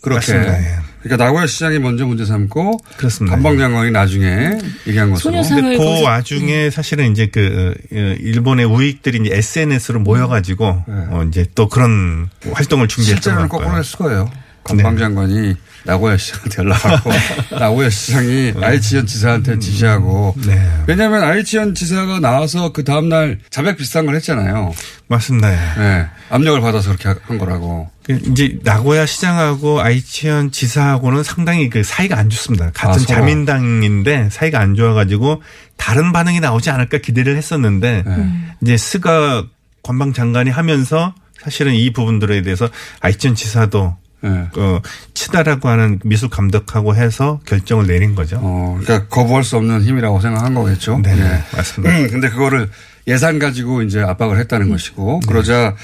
[SPEAKER 3] 그렇게. 맞습니다. 예. 그러니까 나고야 시장이 먼저 문제 삼고 그렇습니다. 관방 장관이 나중에 얘기한 것으로.
[SPEAKER 7] 근데 그 와중에 사실은 이제 그 어, 일본의 우익들이 이제 SNS로 모여가지고 네. 어 이제 또 그런 활동을 준비했던
[SPEAKER 3] 실제로는 거꾸로 했을 거예요. 관방장관이 네. 나고야 시장한테 연락하고 나고야 시장이 네. 아이치현 지사한테 지시하고 네. 왜냐하면 아이치현 지사가 나와서 그 다음날 자백 비슷한 걸 했잖아요.
[SPEAKER 7] 맞습니다.
[SPEAKER 3] 네. 압력을 받아서 그렇게 한 거라고.
[SPEAKER 7] 그 이제 나고야 시장하고 아이치현 지사하고는 상당히 그 사이가 안 좋습니다. 같은 아, 자민당인데 사이가 안 좋아가지고 다른 반응이 나오지 않을까 기대를 했었는데 네. 이제 스가 관방 장관이 하면서 사실은 이 부분들에 대해서 아이치현 지사도 네. 어, 치다라고 하는 미술 감독하고 해서 결정을 내린 거죠.
[SPEAKER 3] 어, 그러니까 거부할 수 없는 힘이라고 생각한 거겠죠.
[SPEAKER 7] 네, 네. 맞습니다.
[SPEAKER 3] 음, 근데 그거를 예산 가지고 이제 압박을 했다는 음. 것이고 네. 그러자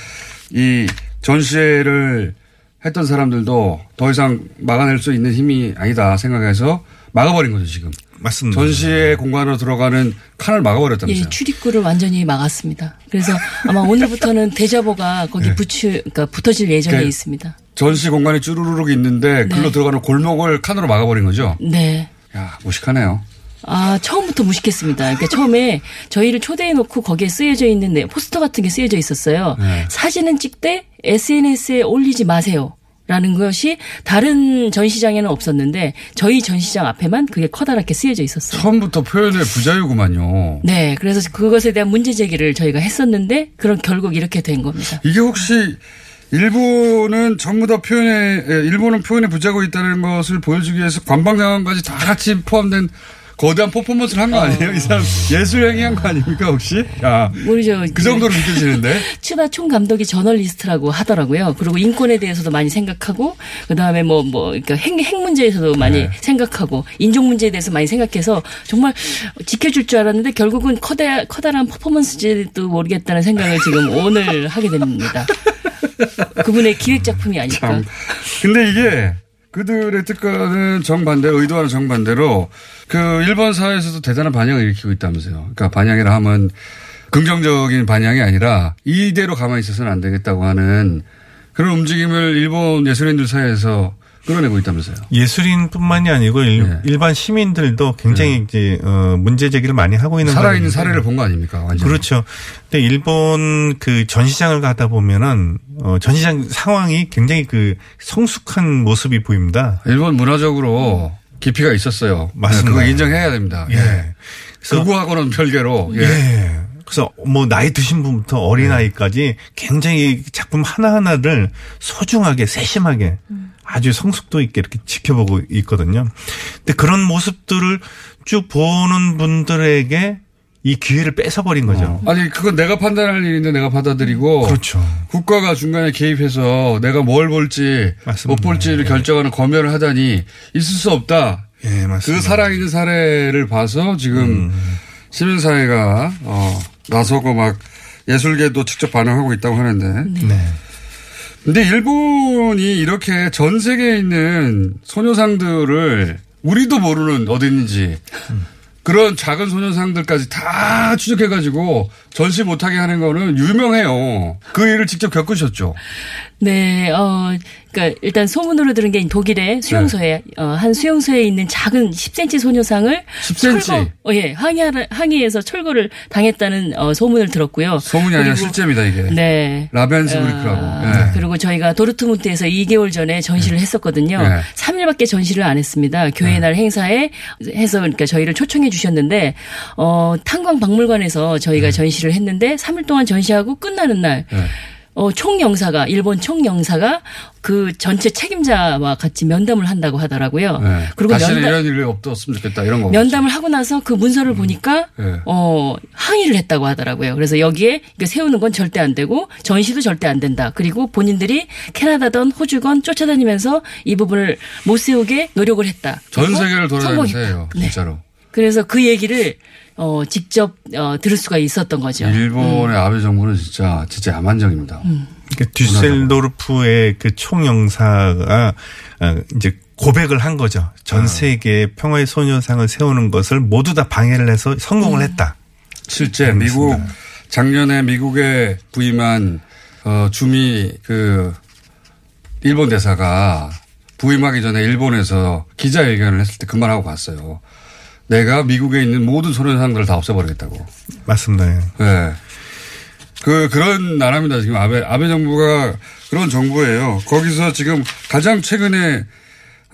[SPEAKER 3] 이 전시회를 했던 사람들도 더 이상 막아낼 수 있는 힘이 아니다 생각해서 막아버린 거죠 지금.
[SPEAKER 7] 맞습니다.
[SPEAKER 3] 전시회 공간으로 들어가는 칸을 막아버렸다면서요?
[SPEAKER 6] 예, 출입구를 완전히 막았습니다. 그래서 아마 오늘부터는 대자보가 거기 네. 붙이, 그러니까 붙어질 예정에 그 있습니다.
[SPEAKER 3] 전시 공간이 쭈루루룩 있는데 글로 네. 들어가는 골목을 칸으로 막아버린 거죠?
[SPEAKER 6] 네.
[SPEAKER 3] 야, 무식하네요.
[SPEAKER 6] 아, 처음부터 무식했습니다. 그러니까 처음에 저희를 초대해 놓고 거기에 쓰여져 있는 네, 포스터 같은 게 쓰여져 있었어요. 네. 사진은 찍되 SNS에 올리지 마세요. 라는 것이 다른 전시장에는 없었는데 저희 전시장 앞에만 그게 커다랗게 쓰여져 있었어요.
[SPEAKER 3] 처음부터 표현의 부자유구만요.
[SPEAKER 6] 네. 그래서 그것에 대한 문제 제기를 저희가 했었는데 그런 결국 이렇게 된 겁니다.
[SPEAKER 3] 이게 혹시 일본은 전부 다 표현에 예, 일본은 표현에 부자고 있다는 것을 보여주기 위해서 관방장관까지 다 같이 포함된 거대한 퍼포먼스를 한 거 아니에요? 어. 이 사람 예술 행위 한 거 아닙니까 혹시? 야,
[SPEAKER 6] 모르죠.
[SPEAKER 3] 그 정도로 느껴지는데.
[SPEAKER 6] 추나 총 감독이 저널리스트라고 하더라고요. 그리고 인권에 대해서도 많이 생각하고 그 다음에 뭐뭐 뭐, 그러니까 핵, 핵 문제에서도 많이 네. 생각하고 인종 문제에 대해서 많이 생각해서 정말 지켜줄 줄 알았는데 결국은 커다 커다란 퍼포먼스지도 모르겠다는 생각을 지금 오늘 하게 됩니다. 그분의 기획 작품이 아닐까. 참.
[SPEAKER 3] 근데 이게 그들의 뜻과는 정반대, 의도와는 정반대로 그 일본 사회에서도 대단한 반향을 일으키고 있다면서요. 그러니까 반향이라 하면 긍정적인 반향이 아니라 이대로 가만히 있어서는 안 되겠다고 하는 그런 움직임을 일본 예술인들 사이에서 끌어내고 있다면서요.
[SPEAKER 7] 예술인뿐만이 아니고 일, 네. 반 시민들도 굉장히 네. 이제 어 문제 제기를 많이 하고 있는
[SPEAKER 3] 살아있는 사례를 본 거 아닙니까? 완전.
[SPEAKER 7] 그렇죠. 근데 일본 그 전시장을 가다 보면은 어 전시장 상황이 굉장히 그 성숙한 모습이 보입니다.
[SPEAKER 3] 일본 문화적으로 깊이가 있었어요. 맞습니다. 네, 그거 인정해야 됩니다. 예. 예. 그거하고는 별개로.
[SPEAKER 7] 예. 예. 그래서 뭐 나이 드신 분부터 어린 아이까지 굉장히 작품 하나 하나를 소중하게 세심하게 음. 아주 성숙도 있게 이렇게 지켜보고 있거든요. 근데 그런 모습들을 쭉 보는 분들에게 이 기회를 뺏어버린 거죠.
[SPEAKER 3] 어. 아니 그건 내가 판단할 일인데 내가 받아들이고
[SPEAKER 7] 그렇죠.
[SPEAKER 3] 국가가 중간에 개입해서 내가 뭘 볼지 맞습니다. 못 볼지를 네. 결정하는 검열을 하다니 있을 수 없다. 예, 맞습니다. 그 살아있는 사례를 봐서 지금 음. 시민사회가 어, 나서고 막 예술계도 직접 반응하고 있다고 하는데. 네. 네. 근데 일본이 이렇게 전 세계에 있는 소녀상들을 우리도 모르는 어디 있는지 음. 그런 작은 소녀상들까지 다 추적해가지고 전시 못하게 하는 거는 유명해요. 그 일을 직접 겪으셨죠?
[SPEAKER 6] 네, 어, 그니까 일단 소문으로 들은 게 독일의 수용소에, 네. 어, 한 수용소에 있는 작은 10cm 소녀상을
[SPEAKER 3] 10cm? 철거,
[SPEAKER 6] 어, 예, 항의, 항의해서 철거를 당했다는 어, 소문을 들었고요.
[SPEAKER 3] 소문이 아니라 실제입니다, 이게. 네. 라벤스브리크라고. 어,
[SPEAKER 6] 네. 그리고 저희가 도르트문트에서 2개월 전에 전시를 네. 했었거든요. 네. 3일밖에 전시를 안 했습니다. 교회 네. 날 행사에 해서 그러니까 저희를 초청해 주셨는데, 어, 탄광 박물관에서 저희가 네. 전시를 했는데 3일 동안 전시하고 끝나는 날, 네. 어, 총영사가 일본 총영사가 그 전체 책임자와 같이 면담을 한다고 하더라고요. 네.
[SPEAKER 3] 그리고 다시는 면담, 이런 일이 없었으면 좋겠다 이런 거.
[SPEAKER 6] 면담을 하고 나서 그 문서를 음. 보니까 네. 어 항의를 했다고 하더라고요. 그래서 여기에 세우는 건 절대 안 되고 전시도 절대 안 된다. 그리고 본인들이 캐나다든 호주건 쫓아다니면서 이 부분을 못 세우게 노력을 했다.
[SPEAKER 3] 전 세계를 돌아다니면서 해요. 네. 진짜로. 네.
[SPEAKER 6] 그래서 그 얘기를 어, 직접 어, 들을 수가 있었던 거죠.
[SPEAKER 3] 일본의 음. 아베 정부는 진짜 진짜 야만적입니다. 음.
[SPEAKER 7] 그러니까 듀셀도르프의 그 총영사가 어, 이제 고백을 한 거죠. 전 아. 세계 평화의 소녀상을 세우는 것을 모두 다 방해를 해서 성공을 음. 했다.
[SPEAKER 3] 실제 미국 작년에 미국에 부임한 어, 주미 그 일본 대사가 부임하기 전에 일본에서 기자회견을 했을 때 그 말하고 갔어요. 내가 미국에 있는 모든 소련상들을 다 없애버리겠다고.
[SPEAKER 7] 맞습니다. 예.
[SPEAKER 3] 네. 그, 그런 나라입니다. 지금 아베, 아베 정부가 그런 정부예요. 거기서 지금 가장 최근에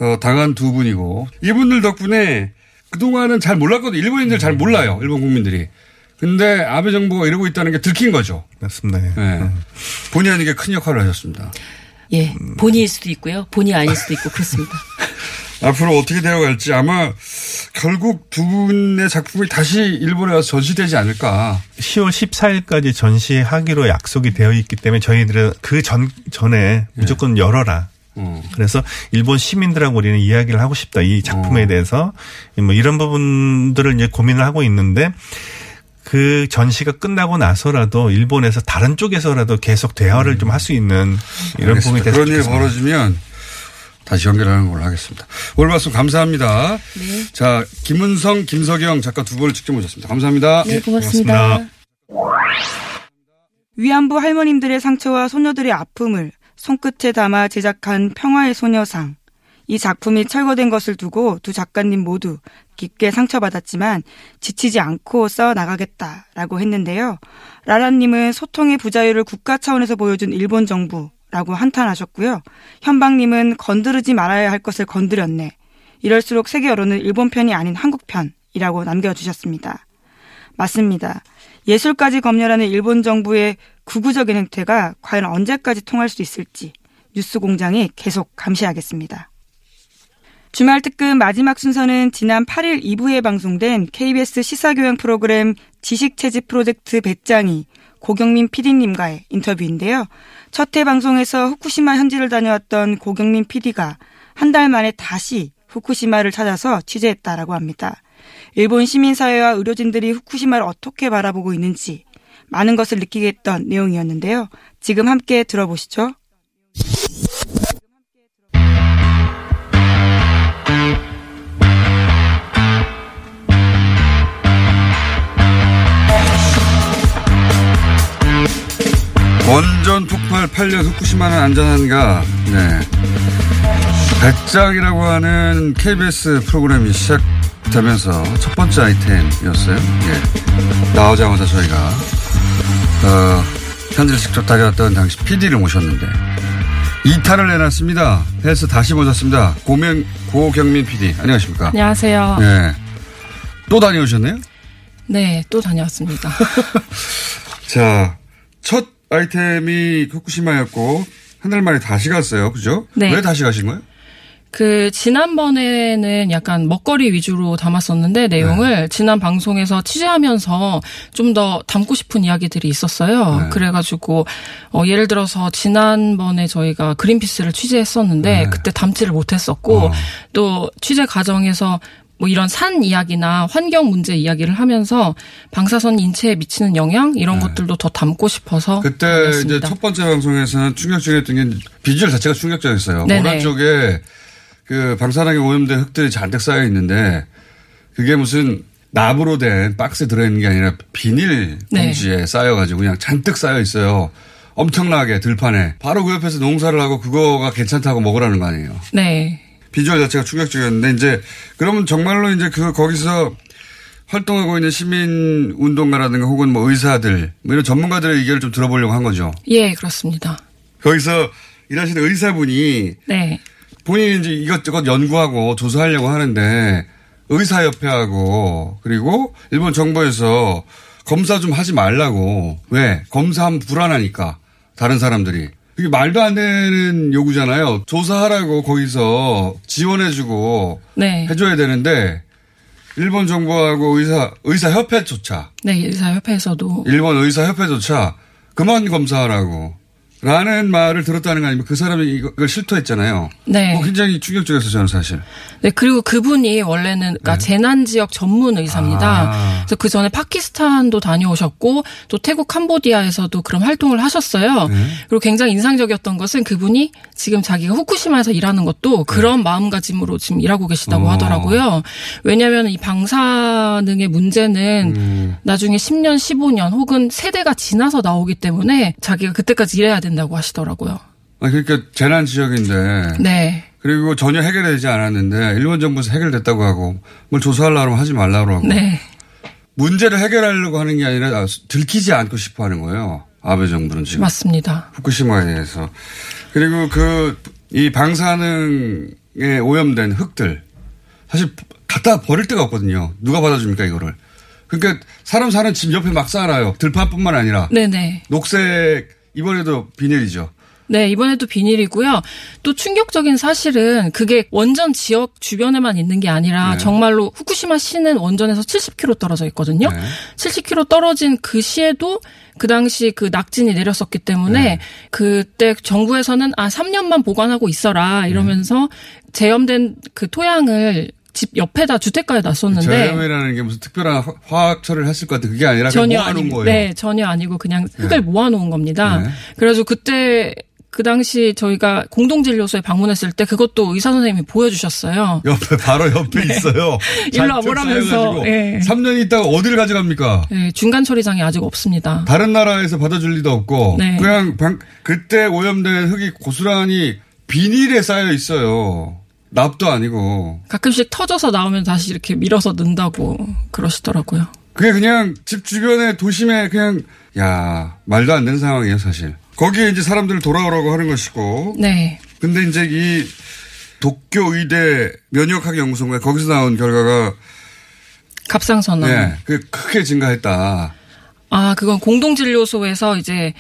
[SPEAKER 3] 어, 당한 두 분이고 이분들 덕분에 그동안은 잘 몰랐거든요. 일본인들 잘 몰라요. 일본 국민들이. 근데 아베 정부가 이러고 있다는 게 들킨 거죠.
[SPEAKER 7] 맞습니다. 예. 네.
[SPEAKER 3] 본의 아니게 큰 역할을 하셨습니다.
[SPEAKER 6] 예. 본의일 수도 있고요. 본의 아닐 수도 있고 그렇습니다.
[SPEAKER 3] 앞으로 어떻게 되어갈지 아마 결국 두 분의 작품이 다시 일본에 와서 전시되지 않을까.
[SPEAKER 7] 10월 14일까지 전시하기로 약속이 되어 있기 때문에 저희들은 그 전, 전에 무조건 예. 열어라. 음. 그래서 일본 시민들하고 우리는 이야기를 하고 싶다. 이 작품에 음. 대해서 뭐 이런 부분들을 이제 고민을 하고 있는데 그 전시가 끝나고 나서라도 일본에서 다른 쪽에서라도 계속 대화를 음. 좀할 수 있는 이런. 부분이
[SPEAKER 3] 됐으면 그런 일이 벌어지면 다시 연결하는 걸로 하겠습니다. 오늘 말씀 감사합니다. 네. 자, 김은성, 김석영 작가 두 분을 직접 모셨습니다. 감사합니다.
[SPEAKER 6] 네, 고맙습니다. 고맙습니다.
[SPEAKER 2] 위안부 할머님들의 상처와 소녀들의 아픔을 손끝에 담아 제작한 평화의 소녀상. 이 작품이 철거된 것을 두고 두 작가님 모두 깊게 상처받았지만 지치지 않고 써 나가겠다라고 했는데요. 라라님은 소통의 부자유를 국가 차원에서 보여준 일본 정부, 라고 한탄하셨고요. 현방님은 건드리지 말아야 할 것을 건드렸네. 이럴수록 세계 여론은 일본 편이 아닌 한국 편이라고 남겨주셨습니다. 맞습니다. 예술까지 검열하는 일본 정부의 구구적인 행태가 과연 언제까지 통할 수 있을지 뉴스 공장이 계속 감시하겠습니다. 주말 특급 마지막 순서는 지난 8일 2부에 방송된 KBS 시사교양 프로그램 지식채집 프로젝트 배짱이 고경민 PD님과의 인터뷰인데요. 첫회 방송에서 후쿠시마 현지를 다녀왔던 고경민 PD가 한 달 만에 다시 후쿠시마를 찾아서 취재했다라고 합니다. 일본 시민사회와 의료진들이 후쿠시마를 어떻게 바라보고 있는지 많은 것을 느끼게 했던 내용이었는데요. 지금 함께 들어보시죠.
[SPEAKER 3] 원전 폭발 8년 후쿠시마는 안전한가? 네. 배짱이라고 하는 KBS 프로그램이 시작되면서 첫 번째 아이템이었어요. 예. 나오자마자 저희가, 어, 현지를 직접 다녀왔던 당시 PD를 모셨는데, 이탈을 내놨습니다. 해서 다시 모셨습니다. 고명, 고경민 PD. 안녕하십니까.
[SPEAKER 8] 안녕하세요.
[SPEAKER 3] 예. 또 다녀오셨네요?
[SPEAKER 8] 네, 또 다녀왔습니다.
[SPEAKER 3] 자, 첫 아이템이 후쿠시마였고, 한 달 만에 다시 갔어요. 그죠?
[SPEAKER 8] 네.
[SPEAKER 3] 왜 다시 가신 거예요?
[SPEAKER 8] 그 지난번에는 약간 먹거리 위주로 담았었는데 내용을 네. 지난 방송에서 취재하면서 좀 더 담고 싶은 이야기들이 있었어요. 네. 그래가지고 어 예를 들어서 지난번에 저희가 그린피스를 취재했었는데 네. 그때 담지를 못했었고 어. 또 취재 과정에서 뭐 이런 산 이야기나 환경 문제 이야기를 하면서 방사선 인체에 미치는 영향 이런 네. 것들도 더 담고 싶어서
[SPEAKER 3] 그때 담았습니다. 이제 첫 번째 방송에서는 충격적이었던 게 비주얼 자체가 충격적이었어요. 모란 쪽에 그 방사능에 오염된 흙들이 잔뜩 쌓여 있는데 그게 무슨 나무로 된 박스에 들어있는 게 아니라 비닐 네. 봉지에 네. 쌓여가지고 그냥 잔뜩 쌓여 있어요. 엄청나게 들판에. 바로 그 옆에서 농사를 하고 그거가 괜찮다고 먹으라는 거 아니에요.
[SPEAKER 8] 네.
[SPEAKER 3] 비주얼 자체가 충격적이었는데 이제 그러면 정말로 이제 그 거기서 활동하고 있는 시민 운동가라든가 혹은 뭐 의사들 뭐 이런 전문가들의 의견을 좀 들어보려고 한 거죠.
[SPEAKER 8] 예, 그렇습니다.
[SPEAKER 3] 거기서 일하시는 의사분이
[SPEAKER 8] 네.
[SPEAKER 3] 본인이 이제 이것저것 연구하고 조사하려고 하는데 의사협회하고 그리고 일본 정부에서 검사 좀 하지 말라고 왜 검사하면 불안하니까 다른 사람들이 그게 말도 안 되는 요구잖아요. 조사하라고 거기서 지원해주고 네. 해줘야 되는데 일본 정부하고 의사 의사 협회조차
[SPEAKER 8] 네 의사 협회에서도
[SPEAKER 3] 일본 의사 협회조차 그만 검사하라고 라는 말을 들었다는 거 아니면 그 사람이 이걸 실토했잖아요. 네. 뭐 굉장히 충격적이었어요, 저는 사실.
[SPEAKER 8] 네, 그리고 그분이 원래는 그러니까 네. 재난 지역 전문 의사입니다. 아. 그래서 그 전에 파키스탄도 다녀오셨고 또 태국 캄보디아에서도 그런 활동을 하셨어요. 네. 그리고 굉장히 인상적이었던 것은 그분이 지금 자기가 후쿠시마에서 일하는 것도 네. 그런 마음가짐으로 지금 일하고 계시다고 어. 하더라고요. 왜냐하면 이 방사능의 문제는 음. 나중에 10년, 15년 혹은 세대가 지나서 나오기 때문에 자기가 그때까지 일해야 된다 고 하시더라고요.
[SPEAKER 3] 아, 그러니까 재난 지역인데.
[SPEAKER 8] 네.
[SPEAKER 3] 그리고 전혀 해결되지 않았는데 일본 정부에서 해결됐다고 하고 뭘 조사하려고 하지 말라고 하고.
[SPEAKER 8] 네.
[SPEAKER 3] 문제를 해결하려고 하는 게 아니라 들키지 않고 싶어 하는 거예요. 아베 정부는 지금.
[SPEAKER 8] 맞습니다.
[SPEAKER 3] 후쿠시마에 대해서. 그리고 그, 이 방사능에 오염된 흙들. 사실 갖다 버릴 데가 없거든요. 누가 받아줍니까, 이거를. 그러니까 사람 사는 집 옆에 막 쌓아놔요. 들판뿐만 아니라.
[SPEAKER 8] 네네.
[SPEAKER 3] 녹색, 이번에도 비닐이죠.
[SPEAKER 8] 네, 이번에도 비닐이고요. 또 충격적인 사실은 그게 원전 지역 주변에만 있는 게 아니라 네. 정말로 후쿠시마 시는 원전에서 70km 떨어져 있거든요. 네. 70km 떨어진 그 시에도 그 당시 그 낙진이 내렸었기 때문에 네. 그때 정부에서는 아 3년만 보관하고 있어라 이러면서 재염된 그 토양을 집 옆에다 주택가에 놨었는데
[SPEAKER 3] 저염이라는 게 무슨 특별한 화학 처리를 했을 것 같아 그게 아니라 전혀 모아놓은 거예요.
[SPEAKER 8] 네, 전혀 아니고 그냥 흙을 네. 모아놓은 겁니다. 네. 그래서 그때 그 당시 저희가 공동진료소에 방문했을 때 그것도 의사 선생님이 보여주셨어요.
[SPEAKER 3] 옆에 바로 옆에 네. 있어요.
[SPEAKER 8] 일로 와보라면서.
[SPEAKER 3] 네. 3년 있다가 어디를 가져갑니까?
[SPEAKER 8] 네, 중간 처리장이 아직 없습니다.
[SPEAKER 3] 다른 나라에서 받아줄 리도 없고 네. 그냥 방, 그때 오염된 흙이 고스란히 비닐에 쌓여 있어요. 납도 아니고.
[SPEAKER 8] 가끔씩 터져서 나오면 다시 이렇게 밀어서 넣는다고 그러시더라고요.
[SPEAKER 3] 그게 그냥 집 주변에 도심에 그냥 야 말도 안 되는 상황이에요 사실. 거기에 이제 사람들을 돌아오라고 하는 것이고.
[SPEAKER 8] 네.
[SPEAKER 3] 근데 이제 이 도쿄 의대 면역학 연구소인가 거기서 나온 결과가
[SPEAKER 8] 갑상선암.
[SPEAKER 3] 네, 그 크게 증가했다.
[SPEAKER 8] 아, 그건 공동진료소에서 이제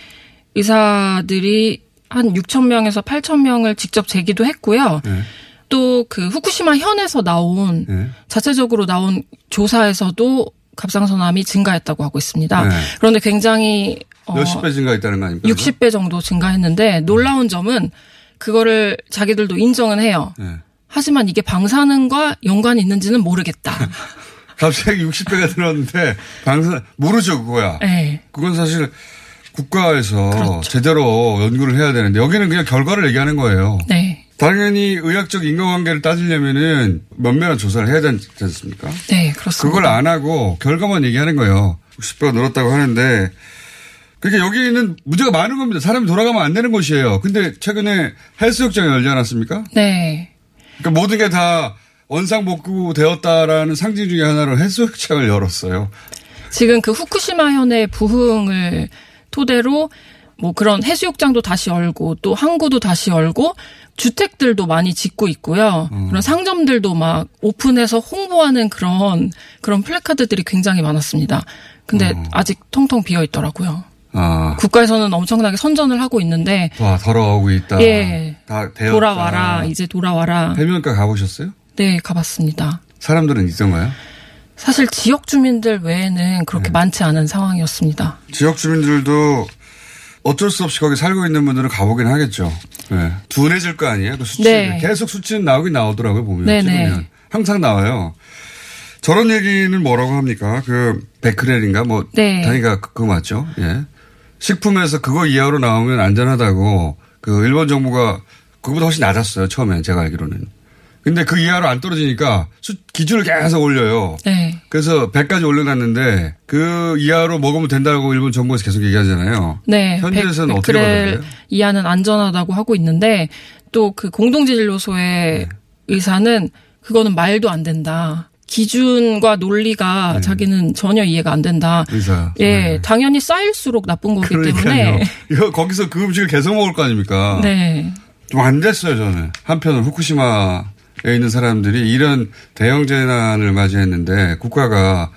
[SPEAKER 8] 의사들이 한 6천 명에서 8천 명을 직접 재기도 했고요. 네. 또 그 후쿠시마 현에서 나온 네. 자체적으로 나온 조사에서도 갑상선암이 증가했다고 하고 있습니다. 네. 그런데 굉장히
[SPEAKER 3] 어, 몇십 배 증가했다는 거 아닙니까?
[SPEAKER 8] 60배 정도 증가했는데 놀라운 점은 그거를 자기들도 인정은 해요. 네. 하지만 이게 방사능과 연관이 있는지는 모르겠다.
[SPEAKER 3] 갑자기 60배가 늘었는데 방사 모르죠 그거야.
[SPEAKER 8] 네.
[SPEAKER 3] 그건 사실 국가에서 그렇죠. 제대로 연구를 해야 되는데 여기는 그냥 결과를 얘기하는 거예요.
[SPEAKER 8] 네.
[SPEAKER 3] 당연히 의학적 인과관계를 따지려면은 면밀한 조사를 해야 되지 않습니까?
[SPEAKER 8] 네, 그렇습니다.
[SPEAKER 3] 그걸 안 하고 결과만 얘기하는 거예요. 60배가 늘었다고 하는데 그러니까 여기는 문제가 많은 겁니다. 사람이 돌아가면 안 되는 곳이에요. 근데 최근에 헬스욕장이 열지 않았습니까?
[SPEAKER 8] 네.
[SPEAKER 3] 그러니까 모든 게 다 원상복구 되었다라는 상징 중에 하나로 해수욕장을 열었어요.
[SPEAKER 8] 지금 그 후쿠시마 현의 부흥을 토대로 뭐 그런 해수욕장도 다시 열고 또 항구도 다시 열고 주택들도 많이 짓고 있고요. 음. 그런 상점들도 막 오픈해서 홍보하는 그런 그런 플래카드들이 굉장히 많았습니다. 근데 음. 아직 통통 비어 있더라고요. 아. 국가에서는 엄청나게 선전을 하고 있는데
[SPEAKER 3] 와 더러워오고 있다.
[SPEAKER 8] 예. 다 되었다. 돌아와라. 이제 돌아와라.
[SPEAKER 3] 해변가 가보셨어요?
[SPEAKER 8] 네, 가봤습니다.
[SPEAKER 3] 사람들은 있던가요?
[SPEAKER 8] 사실 지역 주민들 외에는 그렇게 네. 많지 않은 상황이었습니다.
[SPEAKER 3] 지역 주민들도 어쩔 수 없이 거기 살고 있는 분들은 가보긴 하겠죠. 네. 둔해질 거 아니에요? 그 수치 네. 계속 수치는 나오긴 나오더라고요 보면. 찍으면 항상 나와요. 저런 얘기는 뭐라고 합니까? 그 베크렐인가 뭐 네. 단위가 그, 그거 맞죠? 예. 식품에서 그거 이하로 나오면 안전하다고 그 일본 정부가 그거보다 훨씬 낮았어요 처음엔 제가 알기로는. 근데 그 이하로 안 떨어지니까 수, 기준을 계속 올려요. 네. 그래서 100까지 올려놨는데 그 이하로 먹으면 된다고 일본 정부에서 계속 얘기하잖아요. 네. 현지에서는 100, 어떻게 받아들여요?
[SPEAKER 8] 이하는 안전하다고 하고 있는데 또 그 공동진료소의 네. 의사는 그거는 말도 안 된다. 기준과 논리가 네. 자기는 전혀 이해가 안 된다. 의사. 예, 네. 당연히 쌓일수록 나쁜 거기 그러니까요. 때문에.
[SPEAKER 3] 이거 거기서 그 음식을 계속 먹을 거 아닙니까? 네. 좀 안 됐어요, 저는. 한편으로 후쿠시마 있는 사람들이 이런 대형 재난을 맞이했는데 국가가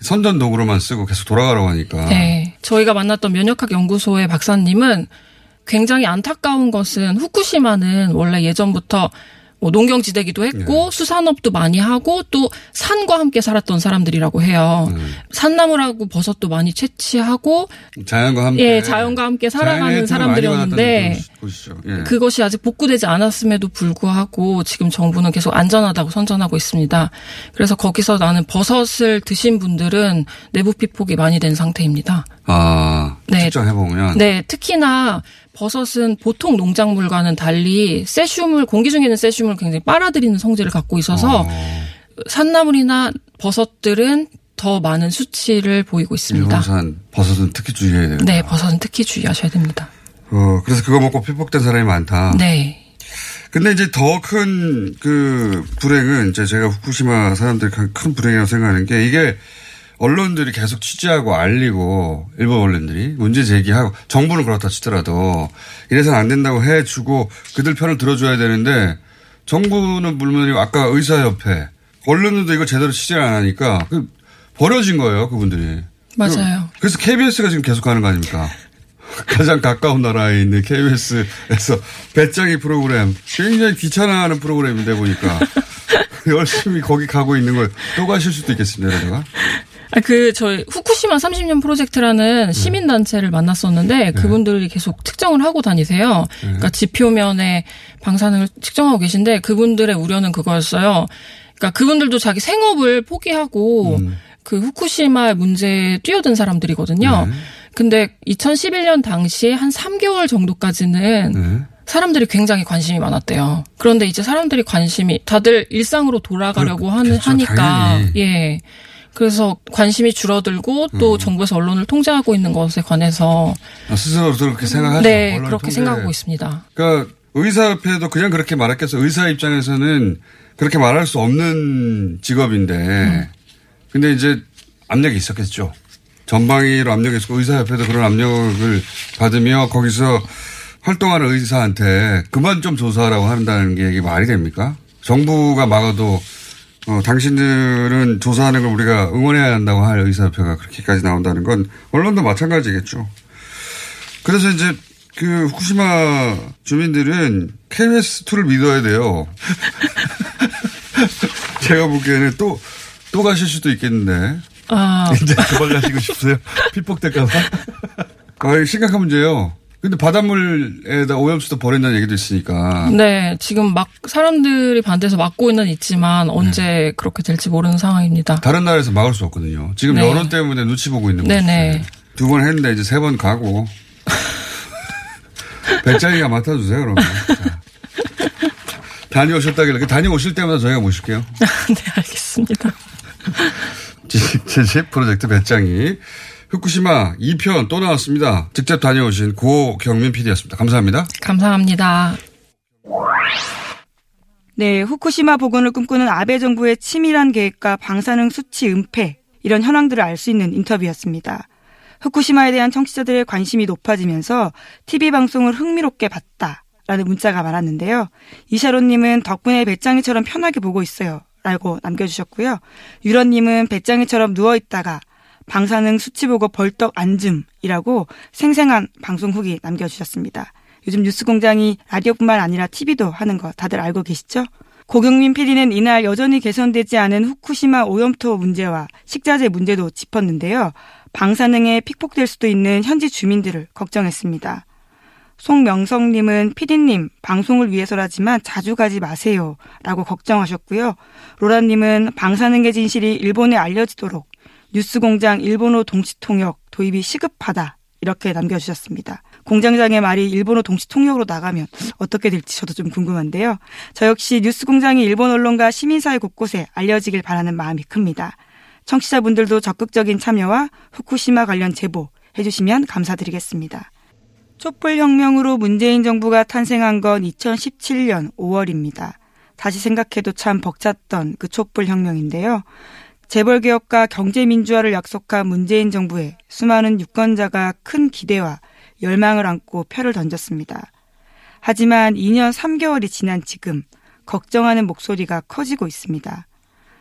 [SPEAKER 3] 선전 도구로만 쓰고 계속 돌아가라고 하니까.
[SPEAKER 8] 네. 저희가 만났던 면역학 연구소의 박사님은 굉장히 안타까운 것은 후쿠시마는 원래 예전부터 뭐 농경지대기도 했고 네. 수산업도 많이 하고 또 산과 함께 살았던 사람들이라고 해요. 음. 산나물하고 버섯도 많이 채취하고
[SPEAKER 3] 자연과 함께
[SPEAKER 8] 예, 자연과 함께 살아가는 사람들이었는데 예. 그것이 아직 복구되지 않았음에도 불구하고 지금 정부는 계속 안전하다고 선전하고 있습니다. 그래서 거기서 나는 버섯을 드신 분들은 내부 피폭이 많이 된 상태입니다.
[SPEAKER 3] 아, 네. 측정해 보면
[SPEAKER 8] 네, 특히나 버섯은 보통 농작물과는 달리 세슘을 공기 중에 있는 세슘을 굉장히 빨아들이는 성질을 갖고 있어서 어. 산나물이나 버섯들은 더 많은 수치를 보이고 있습니다.
[SPEAKER 3] 일본산 버섯은 특히 주의해야 돼요.
[SPEAKER 8] 네, 버섯은 특히 주의하셔야 됩니다.
[SPEAKER 3] 어, 그래서 그거 먹고 피폭된 사람이 많다.
[SPEAKER 8] 네.
[SPEAKER 3] 근데 이제 더 큰 그 불행은 이제 제가 후쿠시마 사람들이 큰 불행이라고 생각하는 게 이게 언론들이 계속 취재하고 알리고 일본 언론들이 문제 제기하고 정부는 그렇다 치더라도 이래서는 안 된다고 해주고 그들 편을 들어줘야 되는데 정부는 물론 아까 의사협회 언론들도 이거 제대로 취재를 안 하니까 그 버려진 거예요 그분들이.
[SPEAKER 8] 맞아요.
[SPEAKER 3] 그래서 KBS가 지금 계속 하는 거 아닙니까? 가장 가까운 나라에 있는 KBS에서 배짱이 프로그램 굉장히 귀찮아하는 프로그램인데 보니까 열심히 거기 가고 있는 걸 또 가실 수도 있겠습니다. 내가.
[SPEAKER 8] 아, 그, 저희, 후쿠시마 30년 프로젝트라는 네. 시민단체를 만났었는데, 네. 그분들이 계속 측정을 하고 다니세요. 네. 그러니까 지표면에 방사능을 측정하고 계신데, 그분들의 우려는 그거였어요. 그러니까 그분들도 자기 생업을 포기하고, 음. 그 후쿠시마 문제에 뛰어든 사람들이거든요. 네. 근데 2011년 당시에 한 3개월 정도까지는 네. 사람들이 굉장히 관심이 많았대요. 그런데 이제 사람들이 관심이 다들 일상으로 돌아가려고 하는 하니까 당연히. 예. 그래서 관심이 줄어들고 또 음. 정부에서 언론을 통제하고 있는 것에 관해서
[SPEAKER 3] 아, 스스로 그렇게 생각하죠.
[SPEAKER 8] 네, 그렇게 통제. 생각하고 있습니다.
[SPEAKER 3] 그러니까 의사협회도 그냥 그렇게 말했겠어. 의사 입장에서는 그렇게 말할 수 없는 직업인데, 음. 근데 이제 압력이 있었겠죠. 전방위로 압력이 있었고 의사협회도 그런 압력을 받으며 거기서 활동하는 의사한테 그만 좀 조사하라고 한다는 게 이게 말이 됩니까? 정부가 막아도 어, 당신들은 조사하는 걸 우리가 응원해야 한다고 할 의사협회가 그렇게까지 나온다는 건 언론도 마찬가지겠죠. 그래서 이제 그 후쿠시마 주민들은 KBS2를 믿어야 돼요. 제가 보기에는 또, 또 가실 수도 있겠는데. 아. 이제 그만 가시고 싶으세요? 피폭될까봐? 거의 심각한 문제예요. 근데 바닷물에다 오염수도 버린다는 얘기도 있으니까.
[SPEAKER 8] 네, 지금 막 사람들이 반대해서 막고 있는 있지만 언제 네. 그렇게 될지 모르는 상황입니다.
[SPEAKER 3] 다른 나라에서 막을 수 없거든요. 지금 네. 여론 때문에 눈치 보고 있는 거죠. 네네. 두 번 했는데 이제 세 번 가고. 백장이가 맡아주세요, 그러면. 다녀오셨다길래 다녀오실 때마다 저희가 모실게요.
[SPEAKER 8] 네, 알겠습니다.
[SPEAKER 3] 제 프로젝트 배짱이 후쿠시마 2편 또 나왔습니다. 직접 다녀오신 고경민 PD였습니다. 감사합니다.
[SPEAKER 8] 감사합니다.
[SPEAKER 2] 네, 후쿠시마 복원을 꿈꾸는 아베 정부의 치밀한 계획과 방사능 수치 은폐 이런 현황들을 알 수 있는 인터뷰였습니다. 후쿠시마에 대한 청취자들의 관심이 높아지면서 TV 방송을 흥미롭게 봤다. 라는 문자가 많았는데요. 이샤로님은 덕분에 배짱이처럼 편하게 보고 있어요. 라고 남겨주셨고요. 유런님은 배짱이처럼 누워있다가 방사능 수치 보고 벌떡 앉음이라고 생생한 방송 후기 남겨주셨습니다. 요즘 뉴스공장이 라디오뿐만 아니라 TV도 하는 거 다들 알고 계시죠? 고경민 PD는 이날 여전히 개선되지 않은 후쿠시마 오염토 문제와 식자재 문제도 짚었는데요. 방사능에 픽폭될 수도 있는 현지 주민들을 걱정했습니다. 송명성님은 피디님 방송을 위해서라지만 자주 가지 마세요 라고 걱정하셨고요. 로라님은 방사능의 진실이 일본에 알려지도록 뉴스공장 일본어 동시통역 도입이 시급하다 이렇게 남겨주셨습니다. 공장장의 말이 일본어 동시 통역으로 나가면 어떻게 될지 저도 좀 궁금한데요. 저 역시 뉴스공장이 일본 언론과 시민사회 곳곳에 알려지길 바라는 마음이 큽니다. 청취자분들도 적극적인 참여와 후쿠시마 관련 제보 해주시면 감사드리겠습니다. 촛불혁명으로 문재인 정부가 탄생한 건 2017년 5월입니다. 다시 생각해도 참 벅찼던 그 촛불혁명인데요. 재벌 개혁과 경제 민주화를 약속한 문재인 정부에 수많은 유권자가 큰 기대와 열망을 안고 표를 던졌습니다. 하지만 2년 3개월이 지난 지금 걱정하는 목소리가 커지고 있습니다.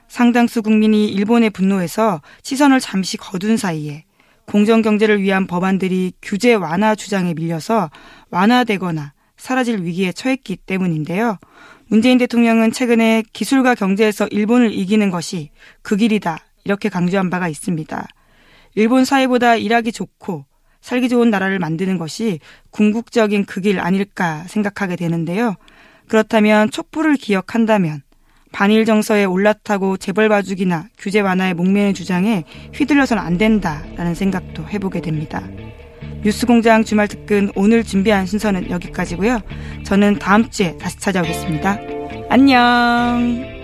[SPEAKER 2] 상당수 국민이 일본의 분노에서 시선을 잠시 거둔 사이에 공정 경제를 위한 법안들이 규제 완화 주장에 밀려서 완화되거나 사라질 위기에 처했기 때문인데요. 문재인 대통령은 최근에 기술과 경제에서 일본을 이기는 것이 그 길이다 이렇게 강조한 바가 있습니다. 일본 사회보다 일하기 좋고 살기 좋은 나라를 만드는 것이 궁극적인 그 길 아닐까 생각하게 되는데요. 그렇다면 촛불을 기억한다면 반일 정서에 올라타고 재벌 봐주기나 규제 완화의 목매는 주장에 휘둘려서는 안 된다라는 생각도 해보게 됩니다. 뉴스공장 주말 특근 오늘 준비한 순서는 여기까지고요. 저는 다음 주에 다시 찾아오겠습니다. 안녕.